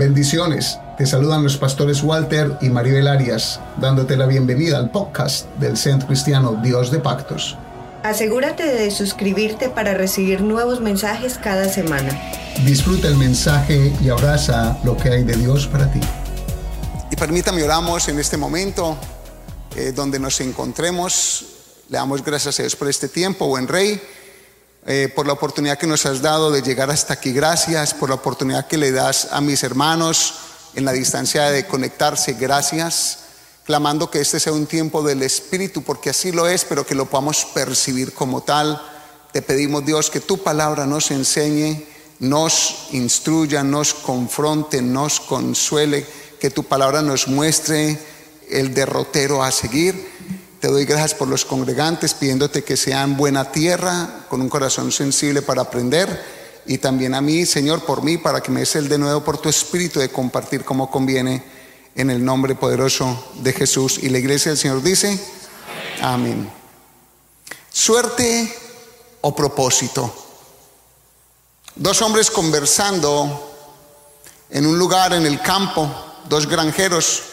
Bendiciones. Te saludan los pastores Walter y Maribel Arias, dándote la bienvenida al podcast del Centro Cristiano Dios de Pactos. Asegúrate de suscribirte para recibir nuevos mensajes cada semana. Disfruta el mensaje y abraza lo que hay de Dios para ti. Y permítame oramos en este momento eh, donde nos encontremos. Le damos gracias a Dios por este tiempo, buen rey. Eh, por la oportunidad que nos has dado de llegar hasta aquí. Gracias por la oportunidad que le das a mis hermanos en la distancia de conectarse. Gracias. Clamando que este sea un tiempo del Espíritu, porque así lo es, pero que lo podamos percibir como tal. Te pedimos, Dios, que tu palabra nos enseñe, nos instruya, nos confronte, nos consuele, que tu palabra nos muestre el derrotero a seguir te doy gracias por los congregantes, pidiéndote que sean buena tierra, con un corazón sensible para aprender. Y también a mí, Señor, por mí, para que me des el de nuevo por tu espíritu de compartir como conviene en el nombre poderoso de Jesús. Y la iglesia del Señor dice, amén. Suerte o propósito. Dos hombres conversando en un lugar en el campo, dos granjeros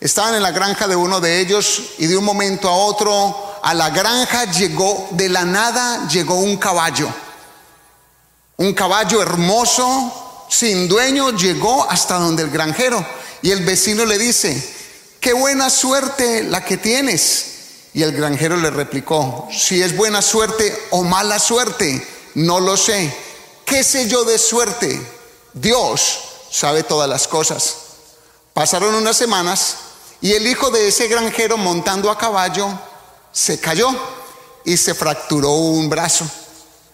Estaban en la granja de uno de ellos y de un momento a otro a la granja llegó, de la nada llegó un caballo. Un caballo hermoso, sin dueño, llegó hasta donde el granjero. Y el vecino le dice, qué buena suerte la que tienes. Y el granjero le replicó, si es buena suerte o mala suerte, no lo sé. ¿Qué sé yo de suerte? Dios sabe todas las cosas. Pasaron unas semanas y el hijo de ese granjero montando a caballo se cayó y se fracturó un brazo.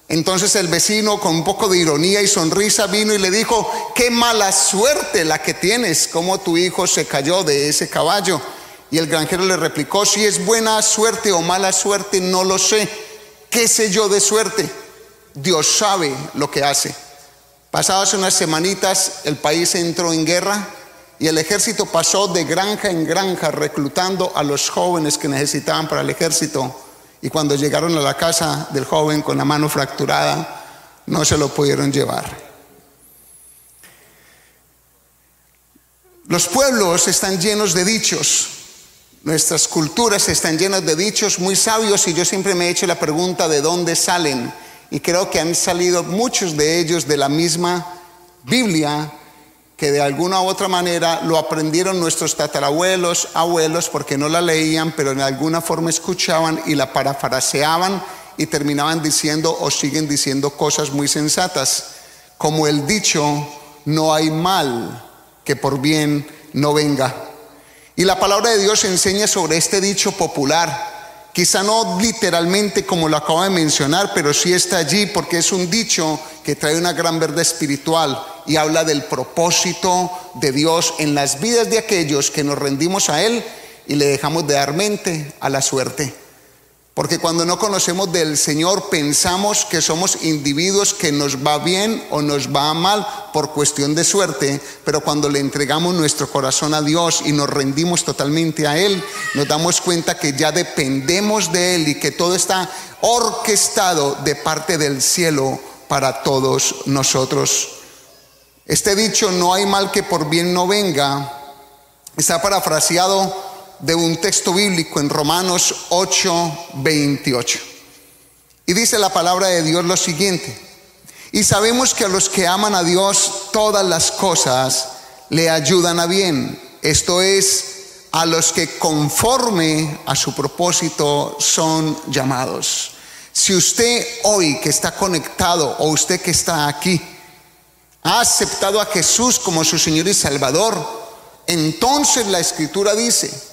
Entonces el vecino con un poco de ironía y sonrisa vino y le dijo, qué mala suerte la que tienes, como tu hijo se cayó de ese caballo. Y el granjero le replicó, si es buena suerte o mala suerte, no lo sé. ¿Qué sé yo de suerte? Dios sabe lo que hace. Pasadas unas semanitas, el país entró en guerra y el ejército pasó de granja en granja reclutando a los jóvenes que necesitaban para el ejército. Y cuando llegaron a la casa del joven con la mano fracturada, no se lo pudieron llevar. Los pueblos están llenos de dichos, nuestras culturas están llenas de dichos muy sabios y yo siempre me he hecho la pregunta de dónde salen y creo que han salido muchos de ellos de la misma Biblia que de alguna u otra manera lo aprendieron nuestros tatarabuelos, abuelos, porque no la leían, pero en alguna forma escuchaban y la parafraseaban y terminaban diciendo o siguen diciendo cosas muy sensatas, como el dicho, no hay mal que por bien no venga. Y la palabra de Dios enseña sobre este dicho popular Quizá no literalmente como lo acabo de mencionar, pero sí está allí porque es un dicho que trae una gran verdad espiritual y habla del propósito de Dios en las vidas de aquellos que nos rendimos a Él y le dejamos de dar mente a la suerte. Porque cuando no conocemos del Señor pensamos que somos individuos que nos va bien o nos va mal por cuestión de suerte, pero cuando le entregamos nuestro corazón a Dios y nos rendimos totalmente a Él, nos damos cuenta que ya dependemos de Él y que todo está orquestado de parte del cielo para todos nosotros. Este dicho, no hay mal que por bien no venga, está parafraseado de un texto bíblico en Romanos 8, 28. Y dice la palabra de Dios lo siguiente, y sabemos que a los que aman a Dios todas las cosas le ayudan a bien, esto es, a los que conforme a su propósito son llamados. Si usted hoy que está conectado o usted que está aquí ha aceptado a Jesús como su Señor y Salvador, entonces la escritura dice,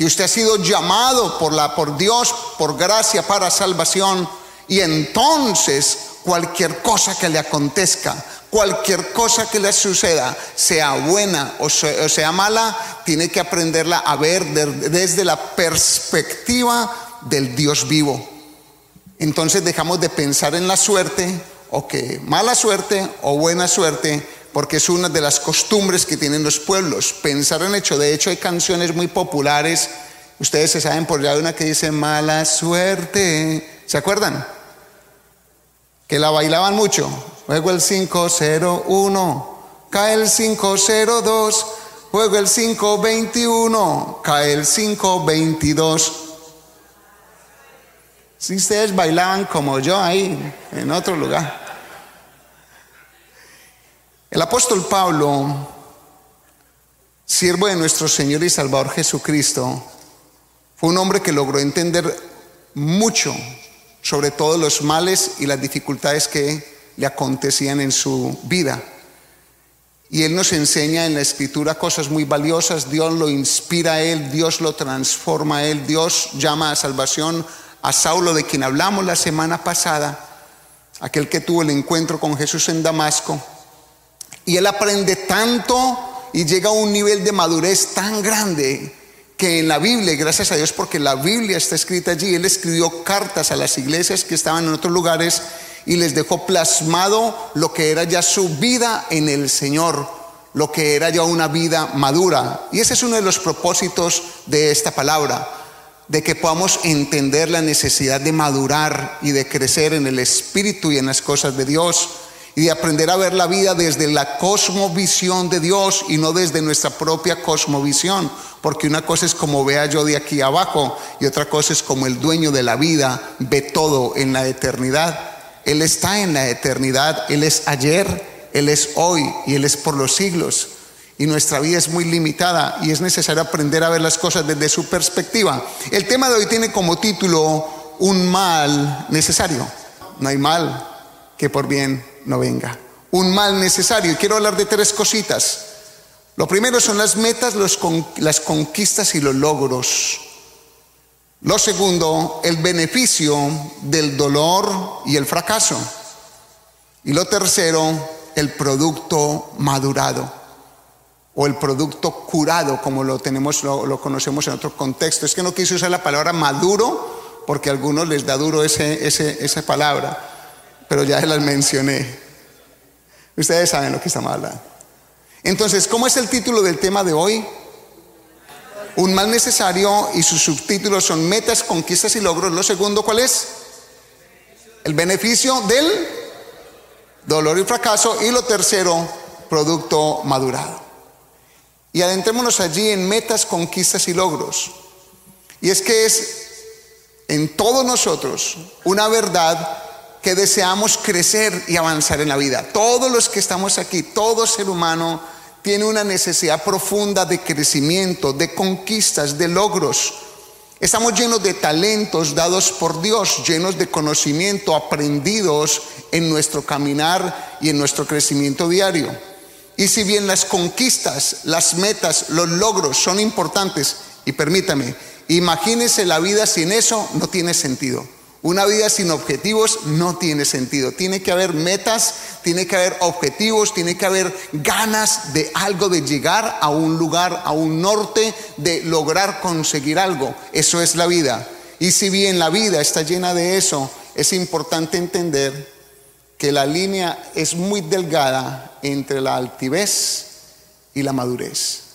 que usted ha sido llamado por, la, por Dios, por gracia para salvación, y entonces cualquier cosa que le acontezca, cualquier cosa que le suceda, sea buena o sea, mala, tiene que aprenderla a ver desde la perspectiva del Dios vivo. Entonces dejamos de pensar en la suerte, o que mala suerte o buena suerte, porque es una de las costumbres que tienen los pueblos, pensar en hecho. De hecho, hay canciones muy populares, ustedes se saben por allá una que dice mala suerte, ¿se acuerdan? Que la bailaban mucho. Luego el 501, cae el 502, juego el 521, cae el 522. Si ustedes bailaban como yo ahí, en otro lugar. El apóstol Pablo, siervo de nuestro Señor y Salvador Jesucristo, fue un hombre que logró entender mucho sobre todos los males y las dificultades que le acontecían en su vida. Y Él nos enseña en la escritura cosas muy valiosas, Dios lo inspira a Él, Dios lo transforma a Él, Dios llama a salvación a Saulo de quien hablamos la semana pasada, aquel que tuvo el encuentro con Jesús en Damasco. Y Él aprende tanto y llega a un nivel de madurez tan grande que en la Biblia, gracias a Dios porque la Biblia está escrita allí, Él escribió cartas a las iglesias que estaban en otros lugares y les dejó plasmado lo que era ya su vida en el Señor, lo que era ya una vida madura. Y ese es uno de los propósitos de esta palabra, de que podamos entender la necesidad de madurar y de crecer en el Espíritu y en las cosas de Dios y de aprender a ver la vida desde la cosmovisión de Dios y no desde nuestra propia cosmovisión, porque una cosa es como vea yo de aquí abajo y otra cosa es como el dueño de la vida ve todo en la eternidad. Él está en la eternidad, Él es ayer, Él es hoy y Él es por los siglos. Y nuestra vida es muy limitada y es necesario aprender a ver las cosas desde su perspectiva. El tema de hoy tiene como título un mal necesario. No hay mal que por bien no venga. Un mal necesario. Quiero hablar de tres cositas. Lo primero son las metas, las conquistas y los logros. Lo segundo, el beneficio del dolor y el fracaso. Y lo tercero, el producto madurado o el producto curado, como lo tenemos, lo, conocemos en otro contexto. Es que no quise usar la palabra maduro porque a algunos les da duro esa palabra, pero ya las mencioné. Ustedes saben lo que estamos hablando. Entonces, ¿cómo es el título del tema de hoy? un mal necesario y sus subtítulos son metas, conquistas y logros. Lo segundo, ¿cuál es? El beneficio del dolor y fracaso. Y lo tercero, producto madurado. Y adentrémonos allí en metas, conquistas y logros. Y es que es en todos nosotros una verdad que deseamos crecer y avanzar en la vida. Todos los que estamos aquí, todo ser humano tiene una necesidad profunda de crecimiento, de conquistas, de logros. Estamos llenos de talentos dados por Dios, llenos de conocimiento aprendidos en nuestro caminar y en nuestro crecimiento diario. Y si bien las conquistas, las metas, los logros son importantes, y permítame, imagínese la vida sin eso, no tiene sentido. Una vida sin objetivos no tiene sentido. Tiene que haber metas, tiene que haber objetivos, tiene que haber ganas de algo, de llegar a un lugar, a un norte, de lograr conseguir algo. Eso es la vida. Y si bien la vida está llena de eso, es importante entender que la línea es muy delgada entre la altivez y la madurez.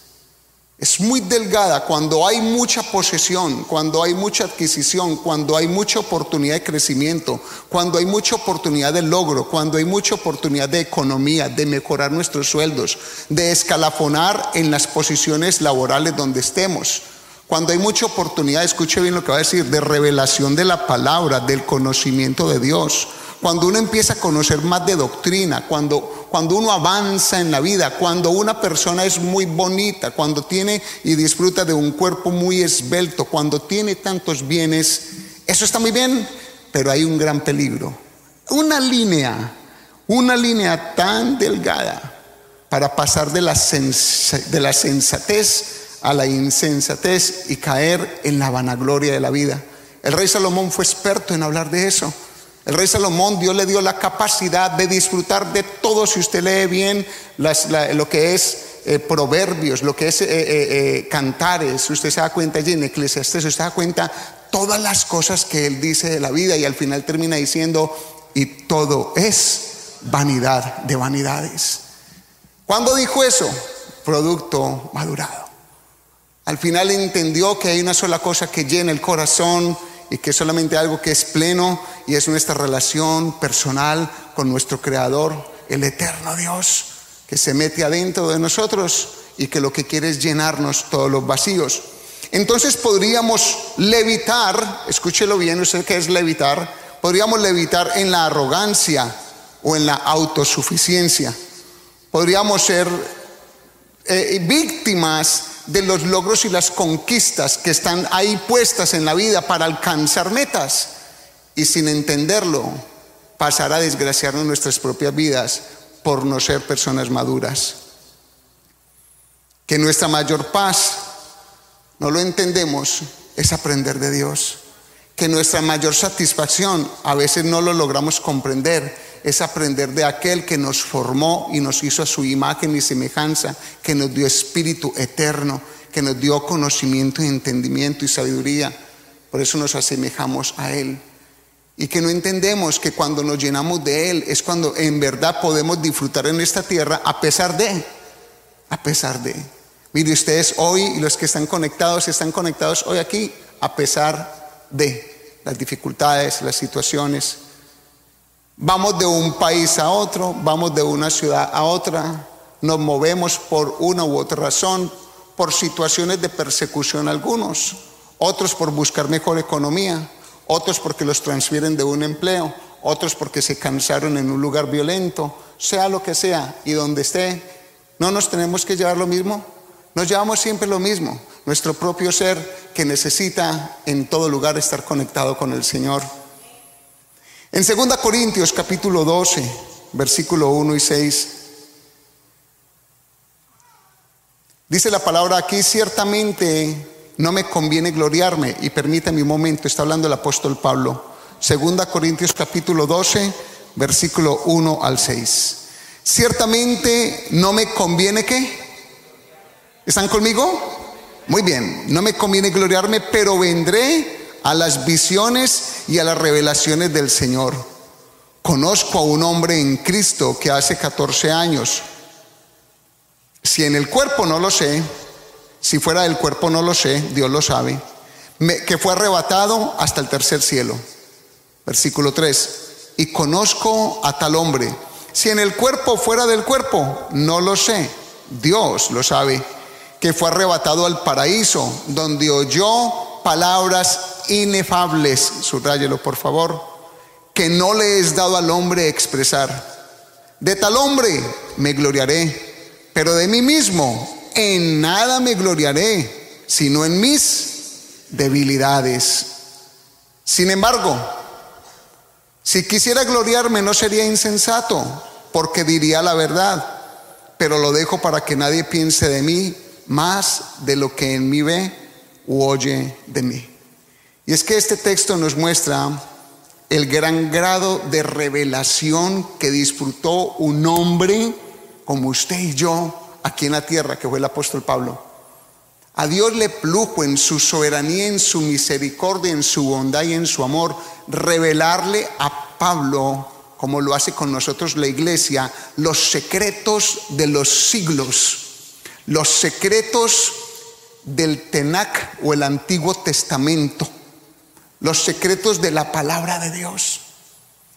Es muy delgada cuando hay mucha posesión, cuando hay mucha adquisición, cuando hay mucha oportunidad de crecimiento, cuando hay mucha oportunidad de logro, cuando hay mucha oportunidad de economía, de mejorar nuestros sueldos, de escalafonar en las posiciones laborales donde estemos. Cuando hay mucha oportunidad, escuche bien lo que va a decir, de revelación de la palabra, del conocimiento de Dios cuando uno empieza a conocer más de doctrina, cuando, cuando uno avanza en la vida, cuando una persona es muy bonita, cuando tiene y disfruta de un cuerpo muy esbelto, cuando tiene tantos bienes, eso está muy bien, pero hay un gran peligro. Una línea, una línea tan delgada para pasar de la, de la sensatez a la insensatez y caer en la vanagloria de la vida. El rey Salomón fue experto en hablar de eso. El rey Salomón, Dios le dio la capacidad de disfrutar de todo. Si usted lee bien lo que es eh, proverbios, lo que es eh, eh, cantares, usted se da cuenta allí en Eclesiastes, usted se da cuenta todas las cosas que él dice de la vida y al final termina diciendo, y todo es vanidad de vanidades. ¿Cuándo dijo eso? Producto madurado. Al final entendió que hay una sola cosa que llena el corazón y que es solamente algo que es pleno y es nuestra relación personal con nuestro Creador, el eterno Dios. que se mete adentro de nosotros y que lo que quiere es llenarnos todos los vacíos. Entonces podríamos levitar, escúchelo bien, usted qué es levitar, podríamos levitar en la arrogancia o en la autosuficiencia. Podríamos ser eh, víctimas de los logros y las conquistas que están ahí puestas en la vida para alcanzar metas y sin entenderlo pasar a desgraciarnos nuestras propias vidas por no ser personas maduras. Que nuestra mayor paz, no lo entendemos, es aprender de Dios. Que nuestra mayor satisfacción, a veces no lo logramos comprender, es aprender de aquel que nos formó y nos hizo a su imagen y semejanza, que nos dio espíritu eterno, que nos dio conocimiento y entendimiento y sabiduría. Por eso nos asemejamos a Él. Y que no entendemos que cuando nos llenamos de Él es cuando en verdad podemos disfrutar en esta tierra a pesar de, a pesar de. Mire ustedes hoy y los que están conectados, están conectados hoy aquí a pesar de las dificultades, las situaciones, Vamos de un país a otro, vamos de una ciudad a otra, nos movemos por una u otra razón, por situaciones de persecución algunos, otros por buscar mejor economía, otros porque los transfieren de un empleo, otros porque se cansaron en un lugar violento, sea lo que sea y donde esté, no nos tenemos que llevar lo mismo, nos llevamos siempre lo mismo, nuestro propio ser que necesita en todo lugar estar conectado con el Señor. En 2 Corintios capítulo 12, versículo 1 y 6, dice la palabra aquí, ciertamente no me conviene gloriarme, y permítame un momento, está hablando el apóstol Pablo. 2 Corintios capítulo 12, versículo 1 al 6. Ciertamente no me conviene que... ¿Están conmigo? Muy bien, no me conviene gloriarme, pero vendré a las visiones y a las revelaciones del Señor. Conozco a un hombre en Cristo que hace 14 años, si en el cuerpo no lo sé, si fuera del cuerpo no lo sé, Dios lo sabe, que fue arrebatado hasta el tercer cielo. Versículo 3. Y conozco a tal hombre. Si en el cuerpo fuera del cuerpo, no lo sé, Dios lo sabe, que fue arrebatado al paraíso, donde oyó palabras inefables, subrayelo por favor, que no le es dado al hombre expresar. De tal hombre me gloriaré, pero de mí mismo en nada me gloriaré, sino en mis debilidades. Sin embargo, si quisiera gloriarme no sería insensato, porque diría la verdad, pero lo dejo para que nadie piense de mí más de lo que en mí ve oye de mí. Y es que este texto nos muestra el gran grado de revelación que disfrutó un hombre como usted y yo aquí en la tierra, que fue el apóstol Pablo. A Dios le plujo en su soberanía, en su misericordia, en su bondad y en su amor, revelarle a Pablo, como lo hace con nosotros la iglesia, los secretos de los siglos, los secretos del Tenac o el Antiguo Testamento los secretos de la palabra de Dios.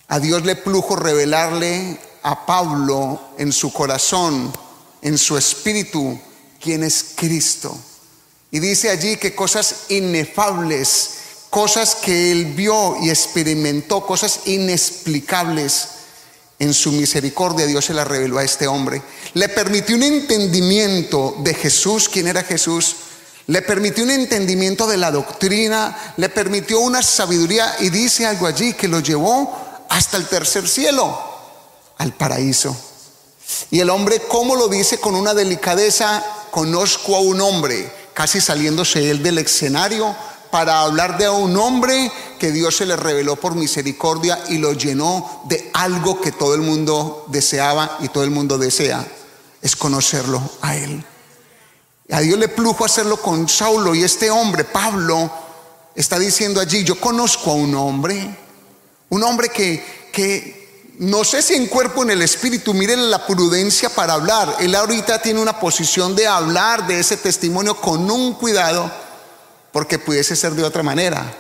A Dios le plujo revelarle a Pablo en su corazón, en su espíritu, quién es Cristo. Y dice allí que cosas inefables, cosas que él vio y experimentó, cosas inexplicables, en su misericordia Dios se las reveló a este hombre. Le permitió un entendimiento de Jesús, quién era Jesús, le permitió un entendimiento de la doctrina, le permitió una sabiduría y dice algo allí que lo llevó hasta el tercer cielo, al paraíso. Y el hombre, ¿cómo lo dice? Con una delicadeza, conozco a un hombre, casi saliéndose él del escenario para hablar de un hombre que Dios se le reveló por misericordia y lo llenó de algo que todo el mundo deseaba y todo el mundo desea, es conocerlo a él. A Dios le plujo hacerlo con Saulo y este hombre, Pablo, está diciendo allí, yo conozco a un hombre, un hombre que, que no sé si en cuerpo o en el espíritu, miren la prudencia para hablar. Él ahorita tiene una posición de hablar de ese testimonio con un cuidado, porque pudiese ser de otra manera,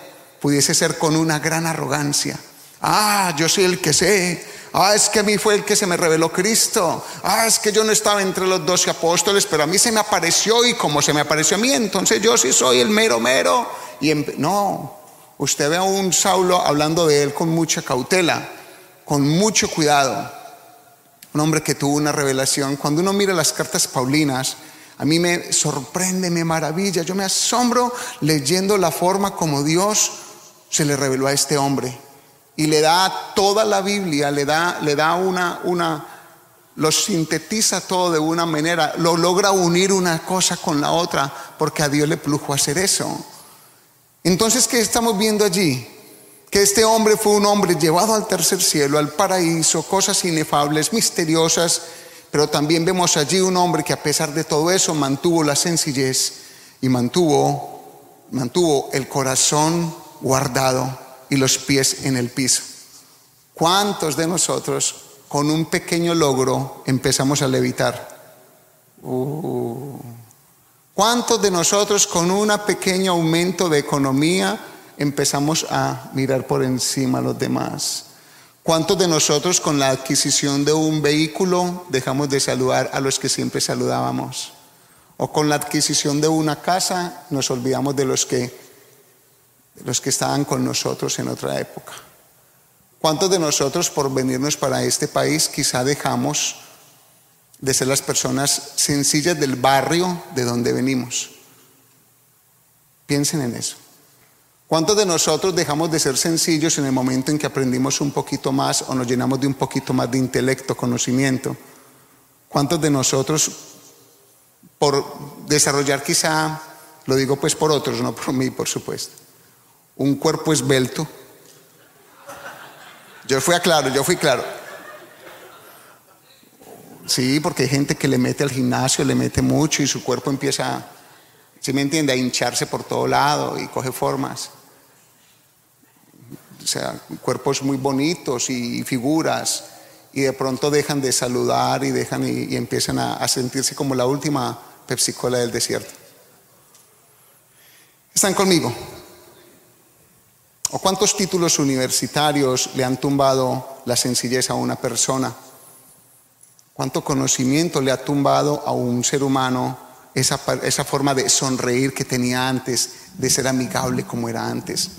pudiese ser con una gran arrogancia. Ah, yo soy el que sé. Ah, es que a mí fue el que se me reveló Cristo, ah, es que yo no estaba entre los doce apóstoles, pero a mí se me apareció y como se me apareció a mí, entonces yo sí soy el mero mero. Y no, usted ve a un Saulo hablando de él con mucha cautela, con mucho cuidado. Un hombre que tuvo una revelación. Cuando uno mira las cartas paulinas, a mí me sorprende, me maravilla, yo me asombro leyendo la forma como Dios se le reveló a este hombre y le da toda la Biblia, le da, le da una, una, lo sintetiza todo de una manera, lo logra unir una cosa con la otra, porque a Dios le plujo hacer eso. Entonces, ¿qué estamos viendo allí? Que este hombre fue un hombre llevado al tercer cielo, al paraíso, cosas inefables, misteriosas, pero también vemos allí un hombre que a pesar de todo eso mantuvo la sencillez y mantuvo, mantuvo el corazón guardado y los pies en el piso. ¿Cuántos de nosotros con un pequeño logro empezamos a levitar? Uh. ¿Cuántos de nosotros con un pequeño aumento de economía empezamos a mirar por encima a los demás? ¿Cuántos de nosotros con la adquisición de un vehículo dejamos de saludar a los que siempre saludábamos? ¿O con la adquisición de una casa nos olvidamos de los que, los que estaban con nosotros en otra época? ¿Cuántos de nosotros por venirnos para este país quizá dejamos de ser las personas sencillas del barrio de donde venimos? Piensen en eso. ¿Cuántos de nosotros dejamos de ser sencillos en el momento en que aprendimos un poquito más o nos llenamos de un poquito más de intelecto, conocimiento? ¿Cuántos de nosotros, por desarrollar quizá, lo digo pues por otros, no por mí, por supuesto, un cuerpo esbelto? Yo fui claro, yo fui claro. Sí, porque hay gente que le mete al gimnasio, le mete mucho y su cuerpo empieza, ¿sí me entiende?, a hincharse por todo lado y coge formas o sea, cuerpos muy bonitos y figuras, y de pronto dejan de saludar y dejan y, empiezan a, sentirse como la última Pepsi-Cola del desierto. ¿Están conmigo? ¿O cuántos títulos universitarios le han tumbado la sencillez a una persona? ¿Cuánto conocimiento le ha tumbado a un ser humano esa, esa forma de sonreír que tenía antes, de ser amigable como era antes?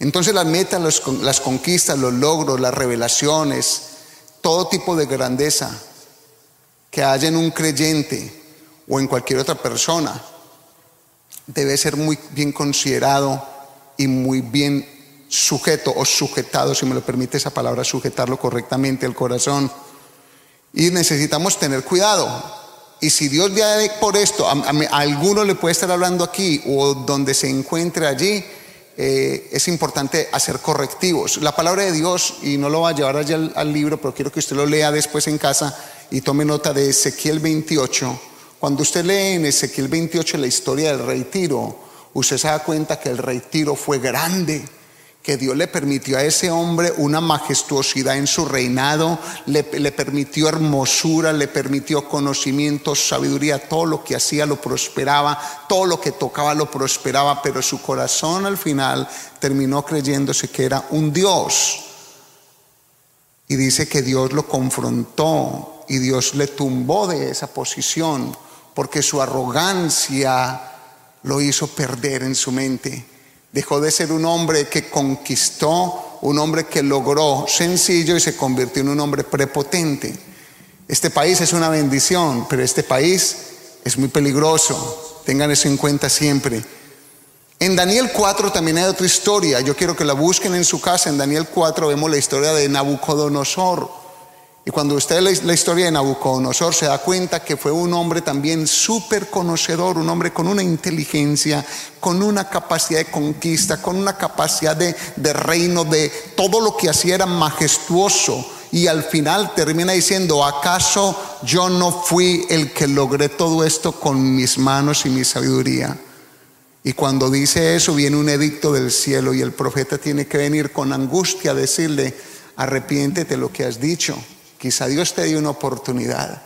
Entonces las metas, las conquistas, los logros, las revelaciones, todo tipo de grandeza que haya en un creyente o en cualquier otra persona, debe ser muy bien considerado y muy bien sujeto o sujetado, si me lo permite esa palabra, sujetarlo correctamente al corazón. Y necesitamos tener cuidado. Y si Dios le por esto, a, a alguno le puede estar hablando aquí o donde se encuentre allí, eh, es importante hacer correctivos. La palabra de Dios, y no lo va a llevar allá al, libro, pero quiero que usted lo lea después en casa y tome nota de Ezequiel 28. Cuando usted lee en Ezequiel 28 la historia del rey Tiro, usted se da cuenta que el rey Tiro fue grande que Dios le permitió a ese hombre una majestuosidad en su reinado, le, permitió hermosura, le permitió conocimiento, sabiduría, todo lo que hacía lo prosperaba, todo lo que tocaba lo prosperaba, pero su corazón al final terminó creyéndose que era un Dios. Y dice que Dios lo confrontó y Dios le tumbó de esa posición porque su arrogancia lo hizo perder en su mente. Dejó de ser un hombre que conquistó, un hombre que logró sencillo y se convirtió en un hombre prepotente. Este país es una bendición, pero este país es muy peligroso. Tengan eso en cuenta siempre. En Daniel 4 también hay otra historia. Yo quiero que la busquen en su casa. En Daniel 4 vemos la historia de Nabucodonosor. Y cuando usted lee la historia de Nabucodonosor se da cuenta que fue un hombre también súper conocedor, un hombre con una inteligencia, con una capacidad de conquista, con una capacidad de, de reino, de todo lo que hacía era majestuoso. Y al final termina diciendo, ¿acaso yo no fui el que logré todo esto con mis manos y mi sabiduría? Y cuando dice eso viene un edicto del cielo y el profeta tiene que venir con angustia a decirle, arrepiéntete lo que has dicho Quizá Dios te dio una oportunidad.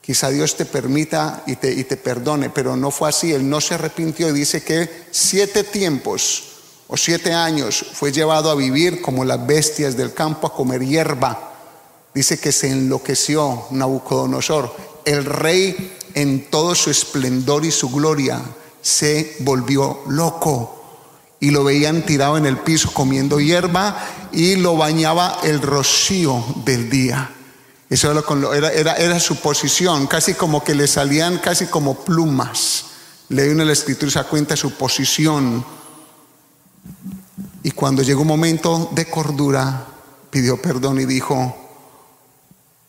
Quizá Dios te permita y te, y te perdone, pero no fue así. Él no se arrepintió y dice que siete tiempos o siete años fue llevado a vivir como las bestias del campo, a comer hierba. dice que se enloqueció Nabucodonosor. El rey en todo su esplendor y su gloria se volvió loco y lo veían tirado en el piso comiendo hierba y lo bañaba el rocío del día. Eso era, su posición, casi como que le salían casi como plumas. Lee uno la escritura y se cuenta su posición. Y cuando llegó un momento de cordura, pidió perdón y dijo,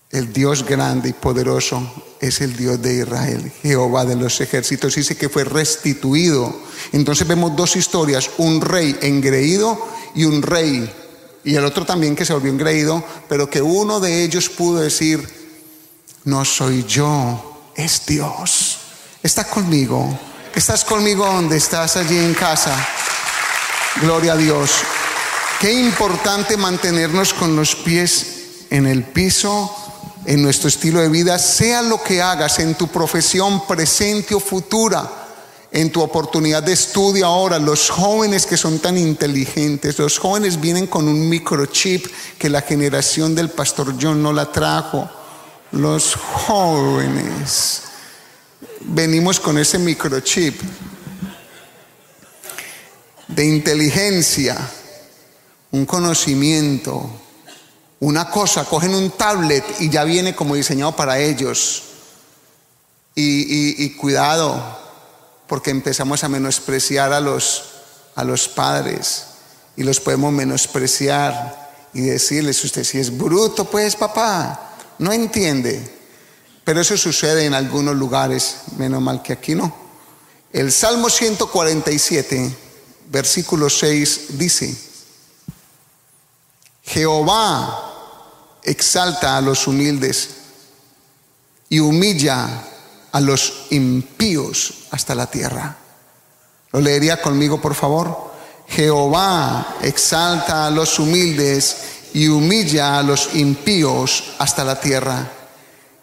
el Dios grande y poderoso es el Dios de Israel, Jehová de los ejércitos. Dice que fue restituido. Entonces vemos dos historias, un rey engreído y un rey y el otro también que se volvió engreído, pero que uno de ellos pudo decir, no soy yo, es Dios. Está conmigo. Estás conmigo donde estás allí en casa. Gloria a Dios. Qué importante mantenernos con los pies en el piso, en nuestro estilo de vida, sea lo que hagas en tu profesión presente o futura en tu oportunidad de estudio ahora, los jóvenes que son tan inteligentes, los jóvenes vienen con un microchip que la generación del pastor John no la trajo. Los jóvenes venimos con ese microchip de inteligencia, un conocimiento, una cosa, cogen un tablet y ya viene como diseñado para ellos. Y, y cuidado, porque empezamos a menospreciar a los, a los padres y los podemos menospreciar y decirles, usted si es bruto, pues papá, no entiende. Pero eso sucede en algunos lugares, menos mal que aquí no. El Salmo 147, versículo 6 dice, Jehová exalta a los humildes y humilla a los impíos hasta la tierra. ¿Lo leería conmigo, por favor? Jehová exalta a los humildes y humilla a los impíos hasta la tierra.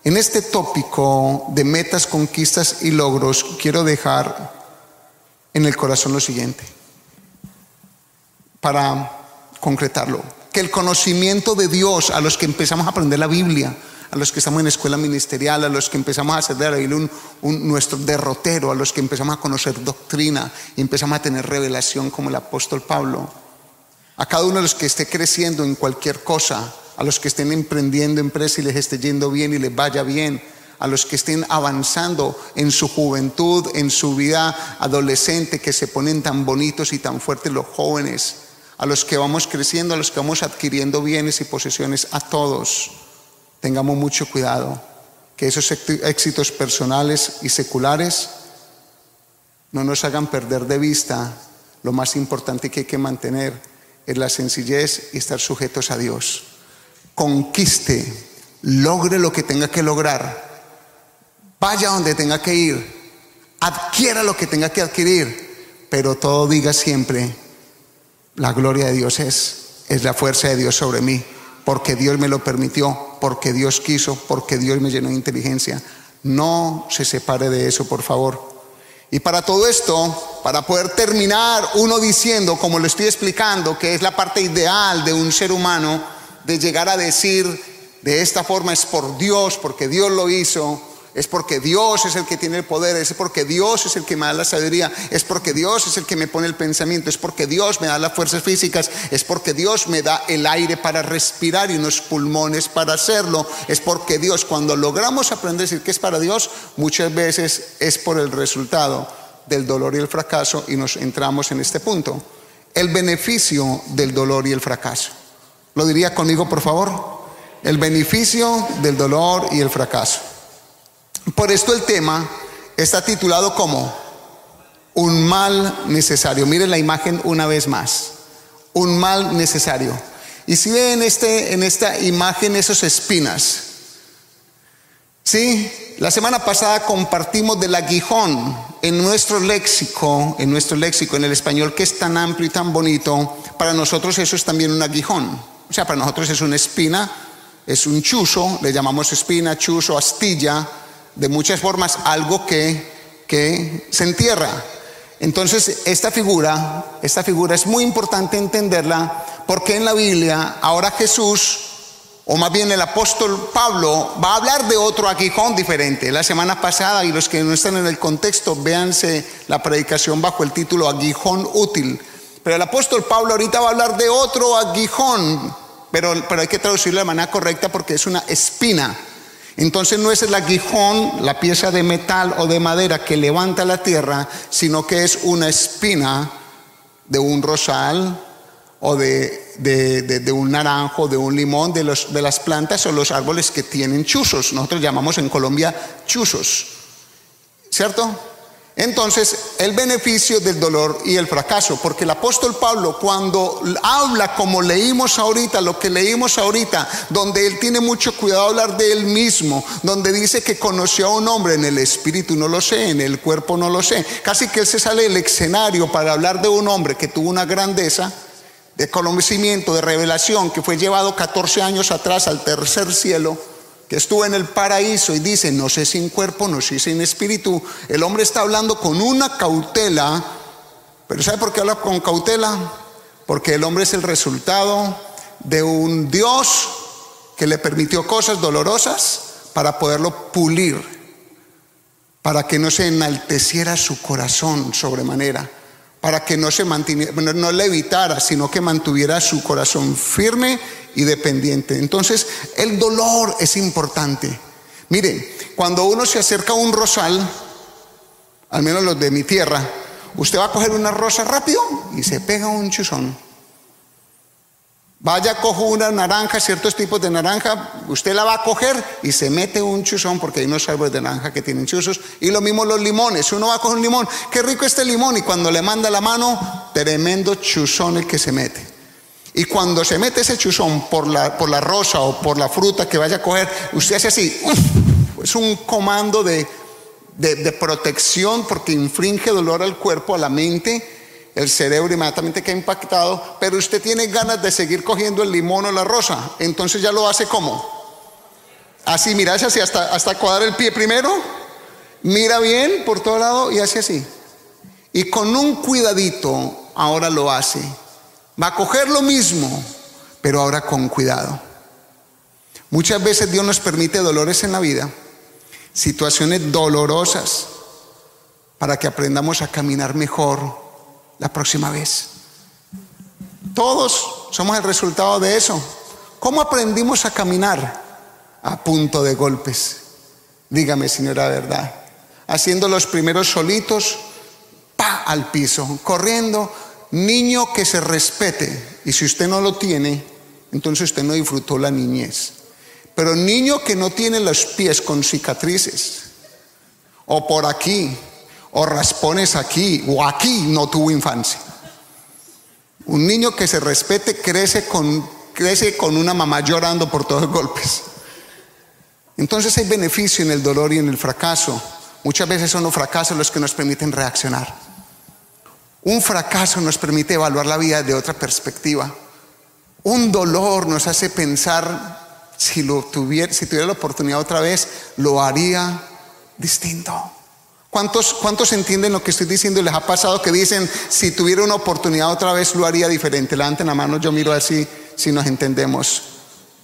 En este tópico de metas, conquistas y logros, quiero dejar en el corazón lo siguiente, para concretarlo, que el conocimiento de Dios a los que empezamos a aprender la Biblia, a los que estamos en escuela ministerial, a los que empezamos a hacer un, nuestro derrotero, a los que empezamos a conocer doctrina y empezamos a tener revelación como el apóstol Pablo. A cada uno de los que esté creciendo en cualquier cosa, a los que estén emprendiendo empresa y les esté yendo bien y les vaya bien, a los que estén avanzando en su juventud, en su vida adolescente, que se ponen tan bonitos y tan fuertes los jóvenes, a los que vamos creciendo, a los que vamos adquiriendo bienes y posesiones, a todos tengamos mucho cuidado, que esos éxitos personales y seculares no nos hagan perder de vista lo más importante que hay que mantener es la sencillez y estar sujetos a Dios. Conquiste, logre lo que tenga que lograr, vaya donde tenga que ir, adquiera lo que tenga que adquirir, pero todo diga siempre, la gloria de Dios es, es la fuerza de Dios sobre mí porque Dios me lo permitió, porque Dios quiso, porque Dios me llenó de inteligencia. No se separe de eso, por favor. Y para todo esto, para poder terminar uno diciendo, como lo estoy explicando, que es la parte ideal de un ser humano, de llegar a decir de esta forma es por Dios, porque Dios lo hizo, es porque Dios es el que tiene el poder, es porque Dios es el que me da la sabiduría, es porque Dios es el que me pone el pensamiento, es porque Dios me da las fuerzas físicas, es porque Dios me da el aire para respirar y unos pulmones para hacerlo, es porque Dios, cuando logramos aprender a decir que es para Dios, muchas veces es por el resultado del dolor y el fracaso y nos entramos en este punto. El beneficio del dolor y el fracaso. ¿Lo diría conmigo, por favor? El beneficio del dolor y el fracaso. Por esto el tema está titulado como un mal necesario. Miren la imagen una vez más. Un mal necesario. Y si ven este, en esta imagen esos espinas. Sí, la semana pasada compartimos del aguijón en nuestro léxico, en nuestro léxico, en el español que es tan amplio y tan bonito. Para nosotros eso es también un aguijón. O sea, para nosotros es una espina, es un chuzo, le llamamos espina, chuzo, astilla de muchas formas algo que, que se entierra. Entonces, esta figura, esta figura es muy importante entenderla porque en la Biblia ahora Jesús o más bien el apóstol Pablo, va a hablar de otro aguijón diferente. La semana pasada, y los que no están en el contexto, véanse la predicación bajo el título Aguijón útil. Pero el apóstol Pablo ahorita va a hablar de otro aguijón, pero, pero hay que traducirlo de manera correcta porque es una espina. Entonces no es el aguijón, la pieza de metal o de madera que levanta la tierra, sino que es una espina de un rosal o de, un naranjo, de un limón, de, los, de las plantas o los árboles que tienen chuzos. Nosotros llamamos en Colombia chuzos. ¿Cierto? Entonces, el beneficio del dolor y el fracaso, porque el apóstol Pablo cuando habla como leímos ahorita, lo que leímos ahorita, donde él tiene mucho cuidado hablar de él mismo, donde dice que conoció a un hombre en el espíritu, no lo sé, en el cuerpo no lo sé, casi que él se sale del escenario para hablar de un hombre que tuvo una grandeza de conocimiento, de revelación, que fue llevado 14 años atrás al tercer cielo que estuvo en el paraíso y dice, no sé sin cuerpo, no sé sin espíritu. El hombre está hablando con una cautela, pero ¿sabe por qué habla con cautela? Porque el hombre es el resultado de un Dios que le permitió cosas dolorosas para poderlo pulir, para que no se enalteciera su corazón sobremanera para que no se mantuviera, no le evitara, sino que mantuviera su corazón firme y dependiente. Entonces, el dolor es importante. Mire, cuando uno se acerca a un rosal, al menos los de mi tierra, usted va a coger una rosa rápido y se pega un chuzón. Vaya, cojo una naranja, ciertos tipos de naranja, usted la va a coger y se mete un chuzón, porque hay unos árboles de naranja que tienen chuzos, y lo mismo los limones. Uno va a coger un limón, qué rico este limón, y cuando le manda la mano, tremendo chuzón el que se mete. Y cuando se mete ese chuzón por la, por la rosa o por la fruta que vaya a coger, usted hace así, es un comando de, de protección porque infringe dolor al cuerpo, a la mente el cerebro inmediatamente queda impactado, pero usted tiene ganas de seguir cogiendo el limón o la rosa, entonces ya lo hace como. Así, mira, así hasta, hasta cuadrar el pie primero, mira bien por todo lado y hace así. Y con un cuidadito ahora lo hace. Va a coger lo mismo, pero ahora con cuidado. Muchas veces Dios nos permite dolores en la vida, situaciones dolorosas, para que aprendamos a caminar mejor, la próxima vez. Todos somos el resultado de eso. ¿Cómo aprendimos a caminar? A punto de golpes. Dígame era verdad. Haciendo los primeros solitos, pa al piso, corriendo. Niño que se respete. Y si usted no lo tiene, entonces usted no disfrutó la niñez. Pero niño que no tiene los pies con cicatrices, o por aquí, o raspones aquí o aquí no tuvo infancia. Un niño que se respete crece con, crece con una mamá llorando por todos los golpes. Entonces hay beneficio en el dolor y en el fracaso. Muchas veces son los fracasos los que nos permiten reaccionar. Un fracaso nos permite evaluar la vida de otra perspectiva. Un dolor nos hace pensar si lo tuviera, si tuviera la oportunidad otra vez, lo haría distinto. ¿Cuántos, ¿Cuántos entienden lo que estoy diciendo y les ha pasado que dicen, si tuviera una oportunidad otra vez lo haría diferente? Levanten la mano, yo miro así si nos entendemos.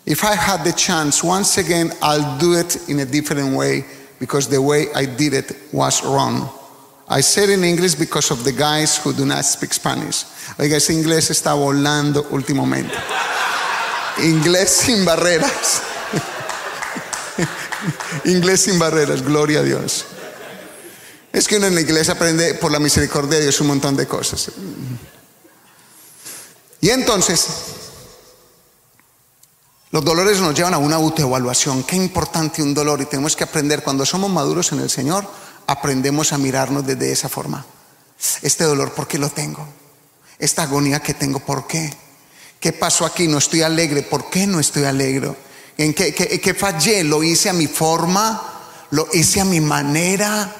If I had the chance, once again, I'll do it in a different way because the way I did it was wrong. I said in English because of the guys who do not speak Spanish. Oiga, ese inglés está volando últimamente. inglés sin barreras. inglés sin barreras, gloria a Dios. Es que uno en la iglesia aprende por la misericordia de Dios un montón de cosas. Y entonces, los dolores nos llevan a una autoevaluación. Qué importante un dolor y tenemos que aprender, cuando somos maduros en el Señor, aprendemos a mirarnos desde esa forma. Este dolor, ¿por qué lo tengo? Esta agonía que tengo, ¿por qué? ¿Qué pasó aquí? No estoy alegre. ¿Por qué no estoy alegre? ¿En qué, qué fallé? ¿Lo hice a mi forma? ¿Lo hice a mi manera?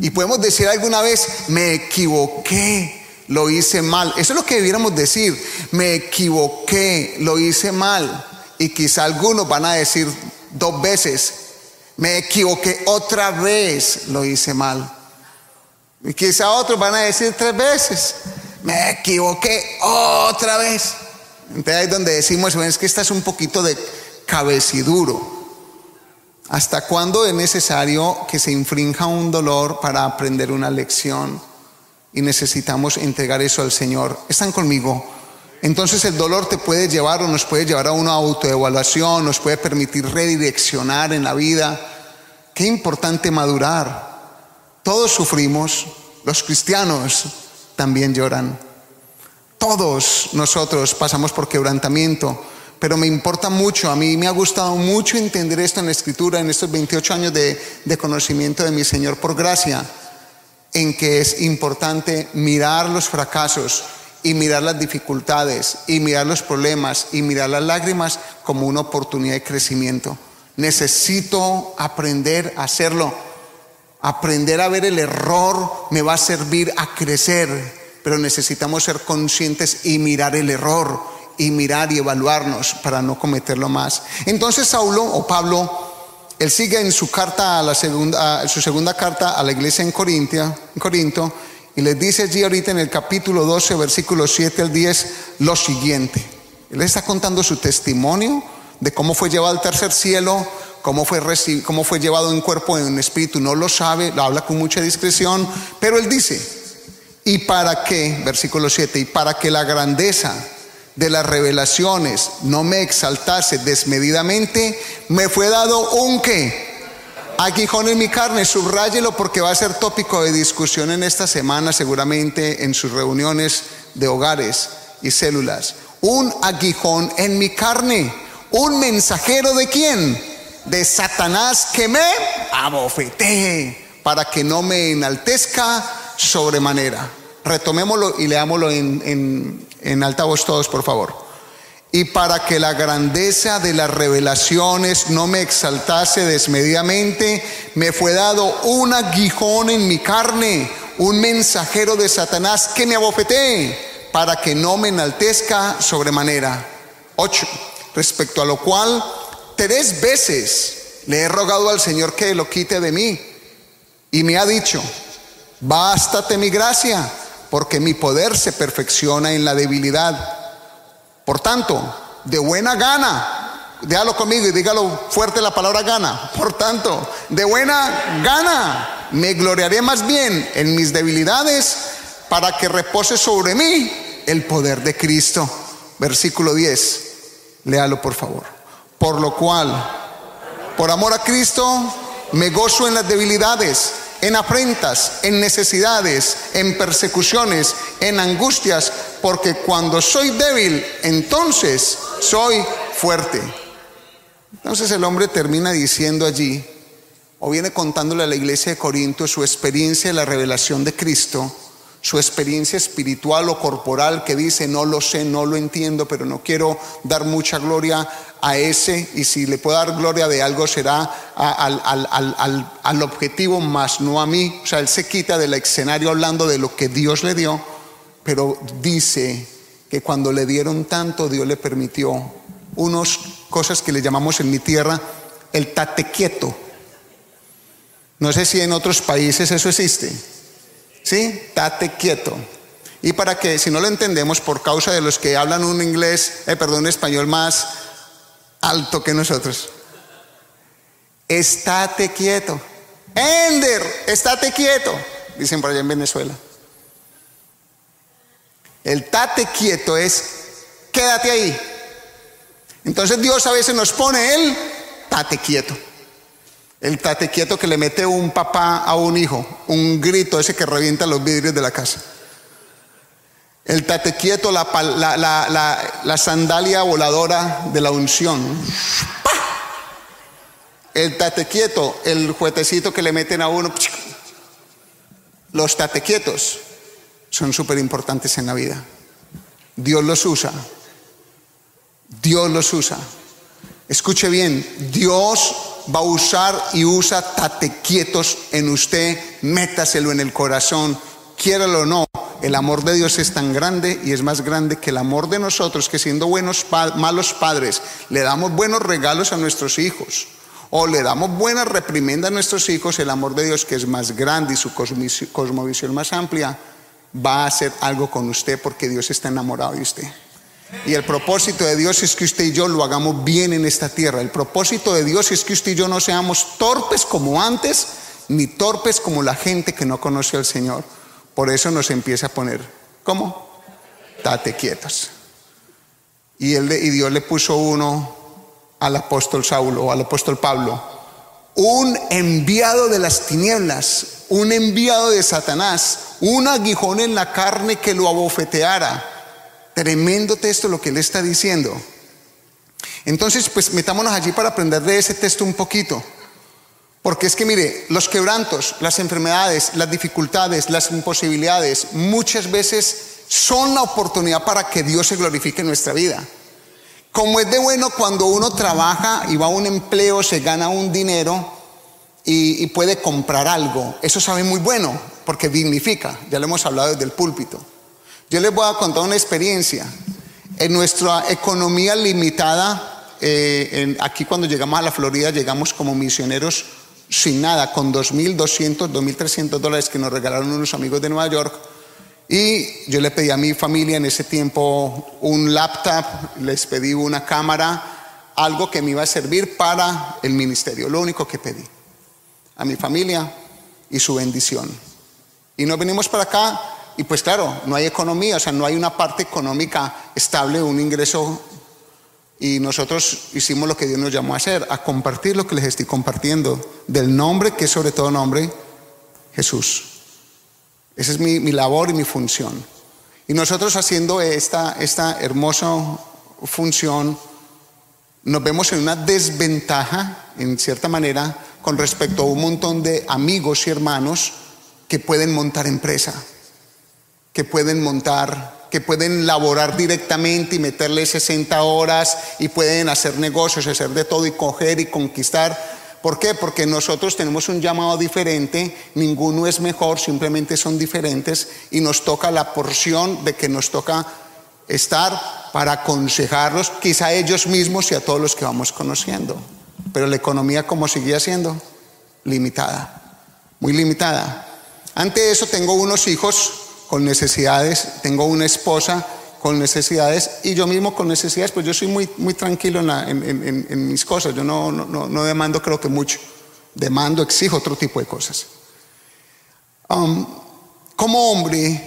Y podemos decir alguna vez, me equivoqué, lo hice mal. Eso es lo que debiéramos decir, me equivoqué, lo hice mal. Y quizá algunos van a decir dos veces, me equivoqué otra vez, lo hice mal. Y quizá otros van a decir tres veces, me equivoqué otra vez. Entonces ahí es donde decimos, es que esta es un poquito de cabeciduro. ¿Hasta cuándo es necesario que se infrinja un dolor para aprender una lección? Y necesitamos entregar eso al Señor. ¿Están conmigo? Entonces el dolor te puede llevar o nos puede llevar a una autoevaluación, nos puede permitir redireccionar en la vida. Qué importante madurar. Todos sufrimos, los cristianos también lloran. Todos nosotros pasamos por quebrantamiento, pero me importa mucho, a mí me ha gustado mucho entender esto en la escritura, en estos 28 años de, de conocimiento de mi Señor por gracia, en que es importante mirar los fracasos y mirar las dificultades y mirar los problemas y mirar las lágrimas como una oportunidad de crecimiento. Necesito aprender a hacerlo. Aprender a ver el error me va a servir a crecer, pero necesitamos ser conscientes y mirar el error y mirar y evaluarnos para no cometerlo más. Entonces Saulo o Pablo, él sigue en su carta a la segunda, su segunda carta a la iglesia en, Corintia, en Corinto y les dice allí ahorita en el capítulo 12, versículo 7 al 10, lo siguiente. Él está contando su testimonio de cómo fue llevado al tercer cielo, cómo fue, cómo fue llevado en cuerpo, en espíritu, no lo sabe, lo habla con mucha discreción, pero él dice, ¿y para qué? Versículo 7, y para que la grandeza de las revelaciones no me exaltase desmedidamente, me fue dado un qué? Aguijón en mi carne, subráyelo porque va a ser tópico de discusión en esta semana, seguramente en sus reuniones de hogares y células. Un aguijón en mi carne, un mensajero de quién? De Satanás que me abofetee para que no me enaltezca sobremanera. Retomémoslo y leámoslo en, en, en altavoz todos, por favor y para que la grandeza de las revelaciones no me exaltase desmedidamente, me fue dado un aguijón en mi carne, un mensajero de Satanás que me abofetee para que no me enaltezca sobremanera. 8. Respecto a lo cual, tres veces le he rogado al Señor que lo quite de mí y me ha dicho, bástate mi gracia, porque mi poder se perfecciona en la debilidad. Por tanto, de buena gana, déjalo conmigo y dígalo fuerte la palabra gana. Por tanto, de buena gana me gloriaré más bien en mis debilidades para que repose sobre mí el poder de Cristo. Versículo 10. Léalo por favor. Por lo cual, por amor a Cristo, me gozo en las debilidades en afrentas, en necesidades, en persecuciones, en angustias, porque cuando soy débil, entonces soy fuerte. Entonces el hombre termina diciendo allí, o viene contándole a la iglesia de Corinto su experiencia de la revelación de Cristo, su experiencia espiritual o corporal que dice, no lo sé, no lo entiendo, pero no quiero dar mucha gloria a ese y si le puedo dar gloria de algo será al, al, objetivo más no a mí. O sea, él se quita del escenario hablando de lo que Dios le dio, pero dice que cuando le dieron tanto, Dios le permitió unas cosas que le llamamos en mi tierra el tate quieto. No sé si en otros países eso existe. ¿Sí? Tate quieto. Y para que, si no lo entendemos, por causa de los que hablan un inglés, eh, perdón, un español más alto que nosotros. Estate quieto. Ender, estate quieto, dicen por allá en Venezuela. El tate quieto es quédate ahí. Entonces Dios a veces nos pone el tate quieto. El tate quieto que le mete un papá a un hijo, un grito ese que revienta los vidrios de la casa. El tate quieto, la, sandalia voladora de la unción. El tate quieto, el juetecito que le meten a uno. Los tate quietos son súper importantes en la vida. Dios los usa. Dios los usa. Escuche bien, Dios va a usar y usa tate quietos en usted, métaselo en el corazón, quiéralo o no. El amor de Dios es tan grande y es más grande que el amor de nosotros, que siendo buenos malos padres, le damos buenos regalos a nuestros hijos o le damos buena reprimenda a nuestros hijos, el amor de Dios que es más grande y su cosmovisión más amplia, va a hacer algo con usted porque Dios está enamorado de usted. Y el propósito de Dios es que usted y yo lo hagamos bien en esta tierra. El propósito de Dios es que usted y yo no seamos torpes como antes, ni torpes como la gente que no conoce al Señor. Por eso nos empieza a poner, ¿cómo? Date quietos. Y, él, y Dios le puso uno al apóstol Saulo al apóstol Pablo, un enviado de las tinieblas, un enviado de Satanás, un aguijón en la carne que lo abofeteara. Tremendo texto lo que él está diciendo. Entonces, pues metámonos allí para aprender de ese texto un poquito. Porque es que mire, los quebrantos, las enfermedades, las dificultades, las imposibilidades, muchas veces son la oportunidad para que Dios se glorifique en nuestra vida. Como es de bueno cuando uno trabaja y va a un empleo, se gana un dinero y, puede comprar algo. Eso sabe muy bueno porque dignifica. Ya lo hemos hablado desde el púlpito. Yo les voy a contar una experiencia. En nuestra economía limitada, eh, aquí cuando llegamos a la Florida, llegamos como misioneros sin nada, con 2.200, 2.300 dólares que nos regalaron unos amigos de Nueva York y yo le pedí a mi familia en ese tiempo un laptop, les pedí una cámara, algo que me iba a servir para el ministerio, lo único que pedí. A mi familia y su bendición. Y nos venimos para acá y pues claro, no hay economía, o sea, no hay una parte económica estable, un ingreso. Y nosotros hicimos lo que Dios nos llamó a hacer, a compartir lo que les estoy compartiendo, del nombre que es sobre todo nombre, Jesús. Esa es mi, labor y mi función. Y nosotros haciendo esta, esta hermosa función, nos vemos en una desventaja, en cierta manera, con respecto a un montón de amigos y hermanos que pueden montar empresa, que pueden montar, que pueden laborar directamente y meterle 60 horas y pueden hacer negocios, hacer de todo y coger y conquistar ¿Por qué? Porque nosotros tenemos un llamado diferente, ninguno es mejor, simplemente son diferentes y nos toca la porción de que nos toca estar para aconsejarlos, quizá a ellos mismos y a todos los que vamos conociendo. Pero la economía, como seguía siendo? Limitada, muy limitada. Ante eso tengo unos hijos con necesidades, tengo una esposa con necesidades y yo mismo con necesidades, pues yo soy muy, muy tranquilo en, mis cosas, yo no, no, demando creo que mucho, demando, exijo otro tipo de cosas. Um, como hombre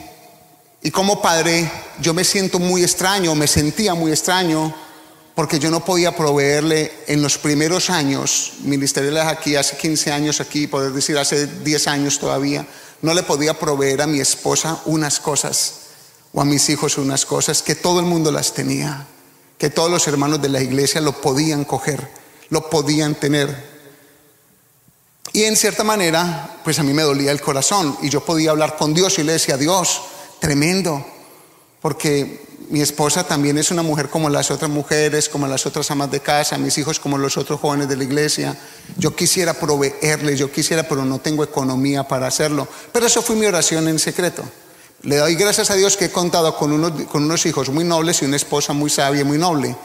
y como padre, yo me siento muy extraño, me sentía muy extraño, porque yo no podía proveerle en los primeros años, ministeriales aquí, hace 15 años aquí, poder decir hace 10 años todavía, no le podía proveer a mi esposa unas cosas o a mis hijos unas cosas que todo el mundo las tenía, que todos los hermanos de la iglesia lo podían coger, lo podían tener. Y en cierta manera, pues a mí me dolía el corazón y yo podía hablar con Dios y le decía, Dios, tremendo, porque mi esposa también es una mujer como las otras mujeres, como las otras amas de casa, mis hijos como los otros jóvenes de la iglesia. Yo quisiera proveerles, yo quisiera, pero no tengo economía para hacerlo. Pero eso fue mi oración en secreto. Le doy gracias a Dios que he contado con unos, con unos hijos muy nobles y una esposa muy sabia muy noble.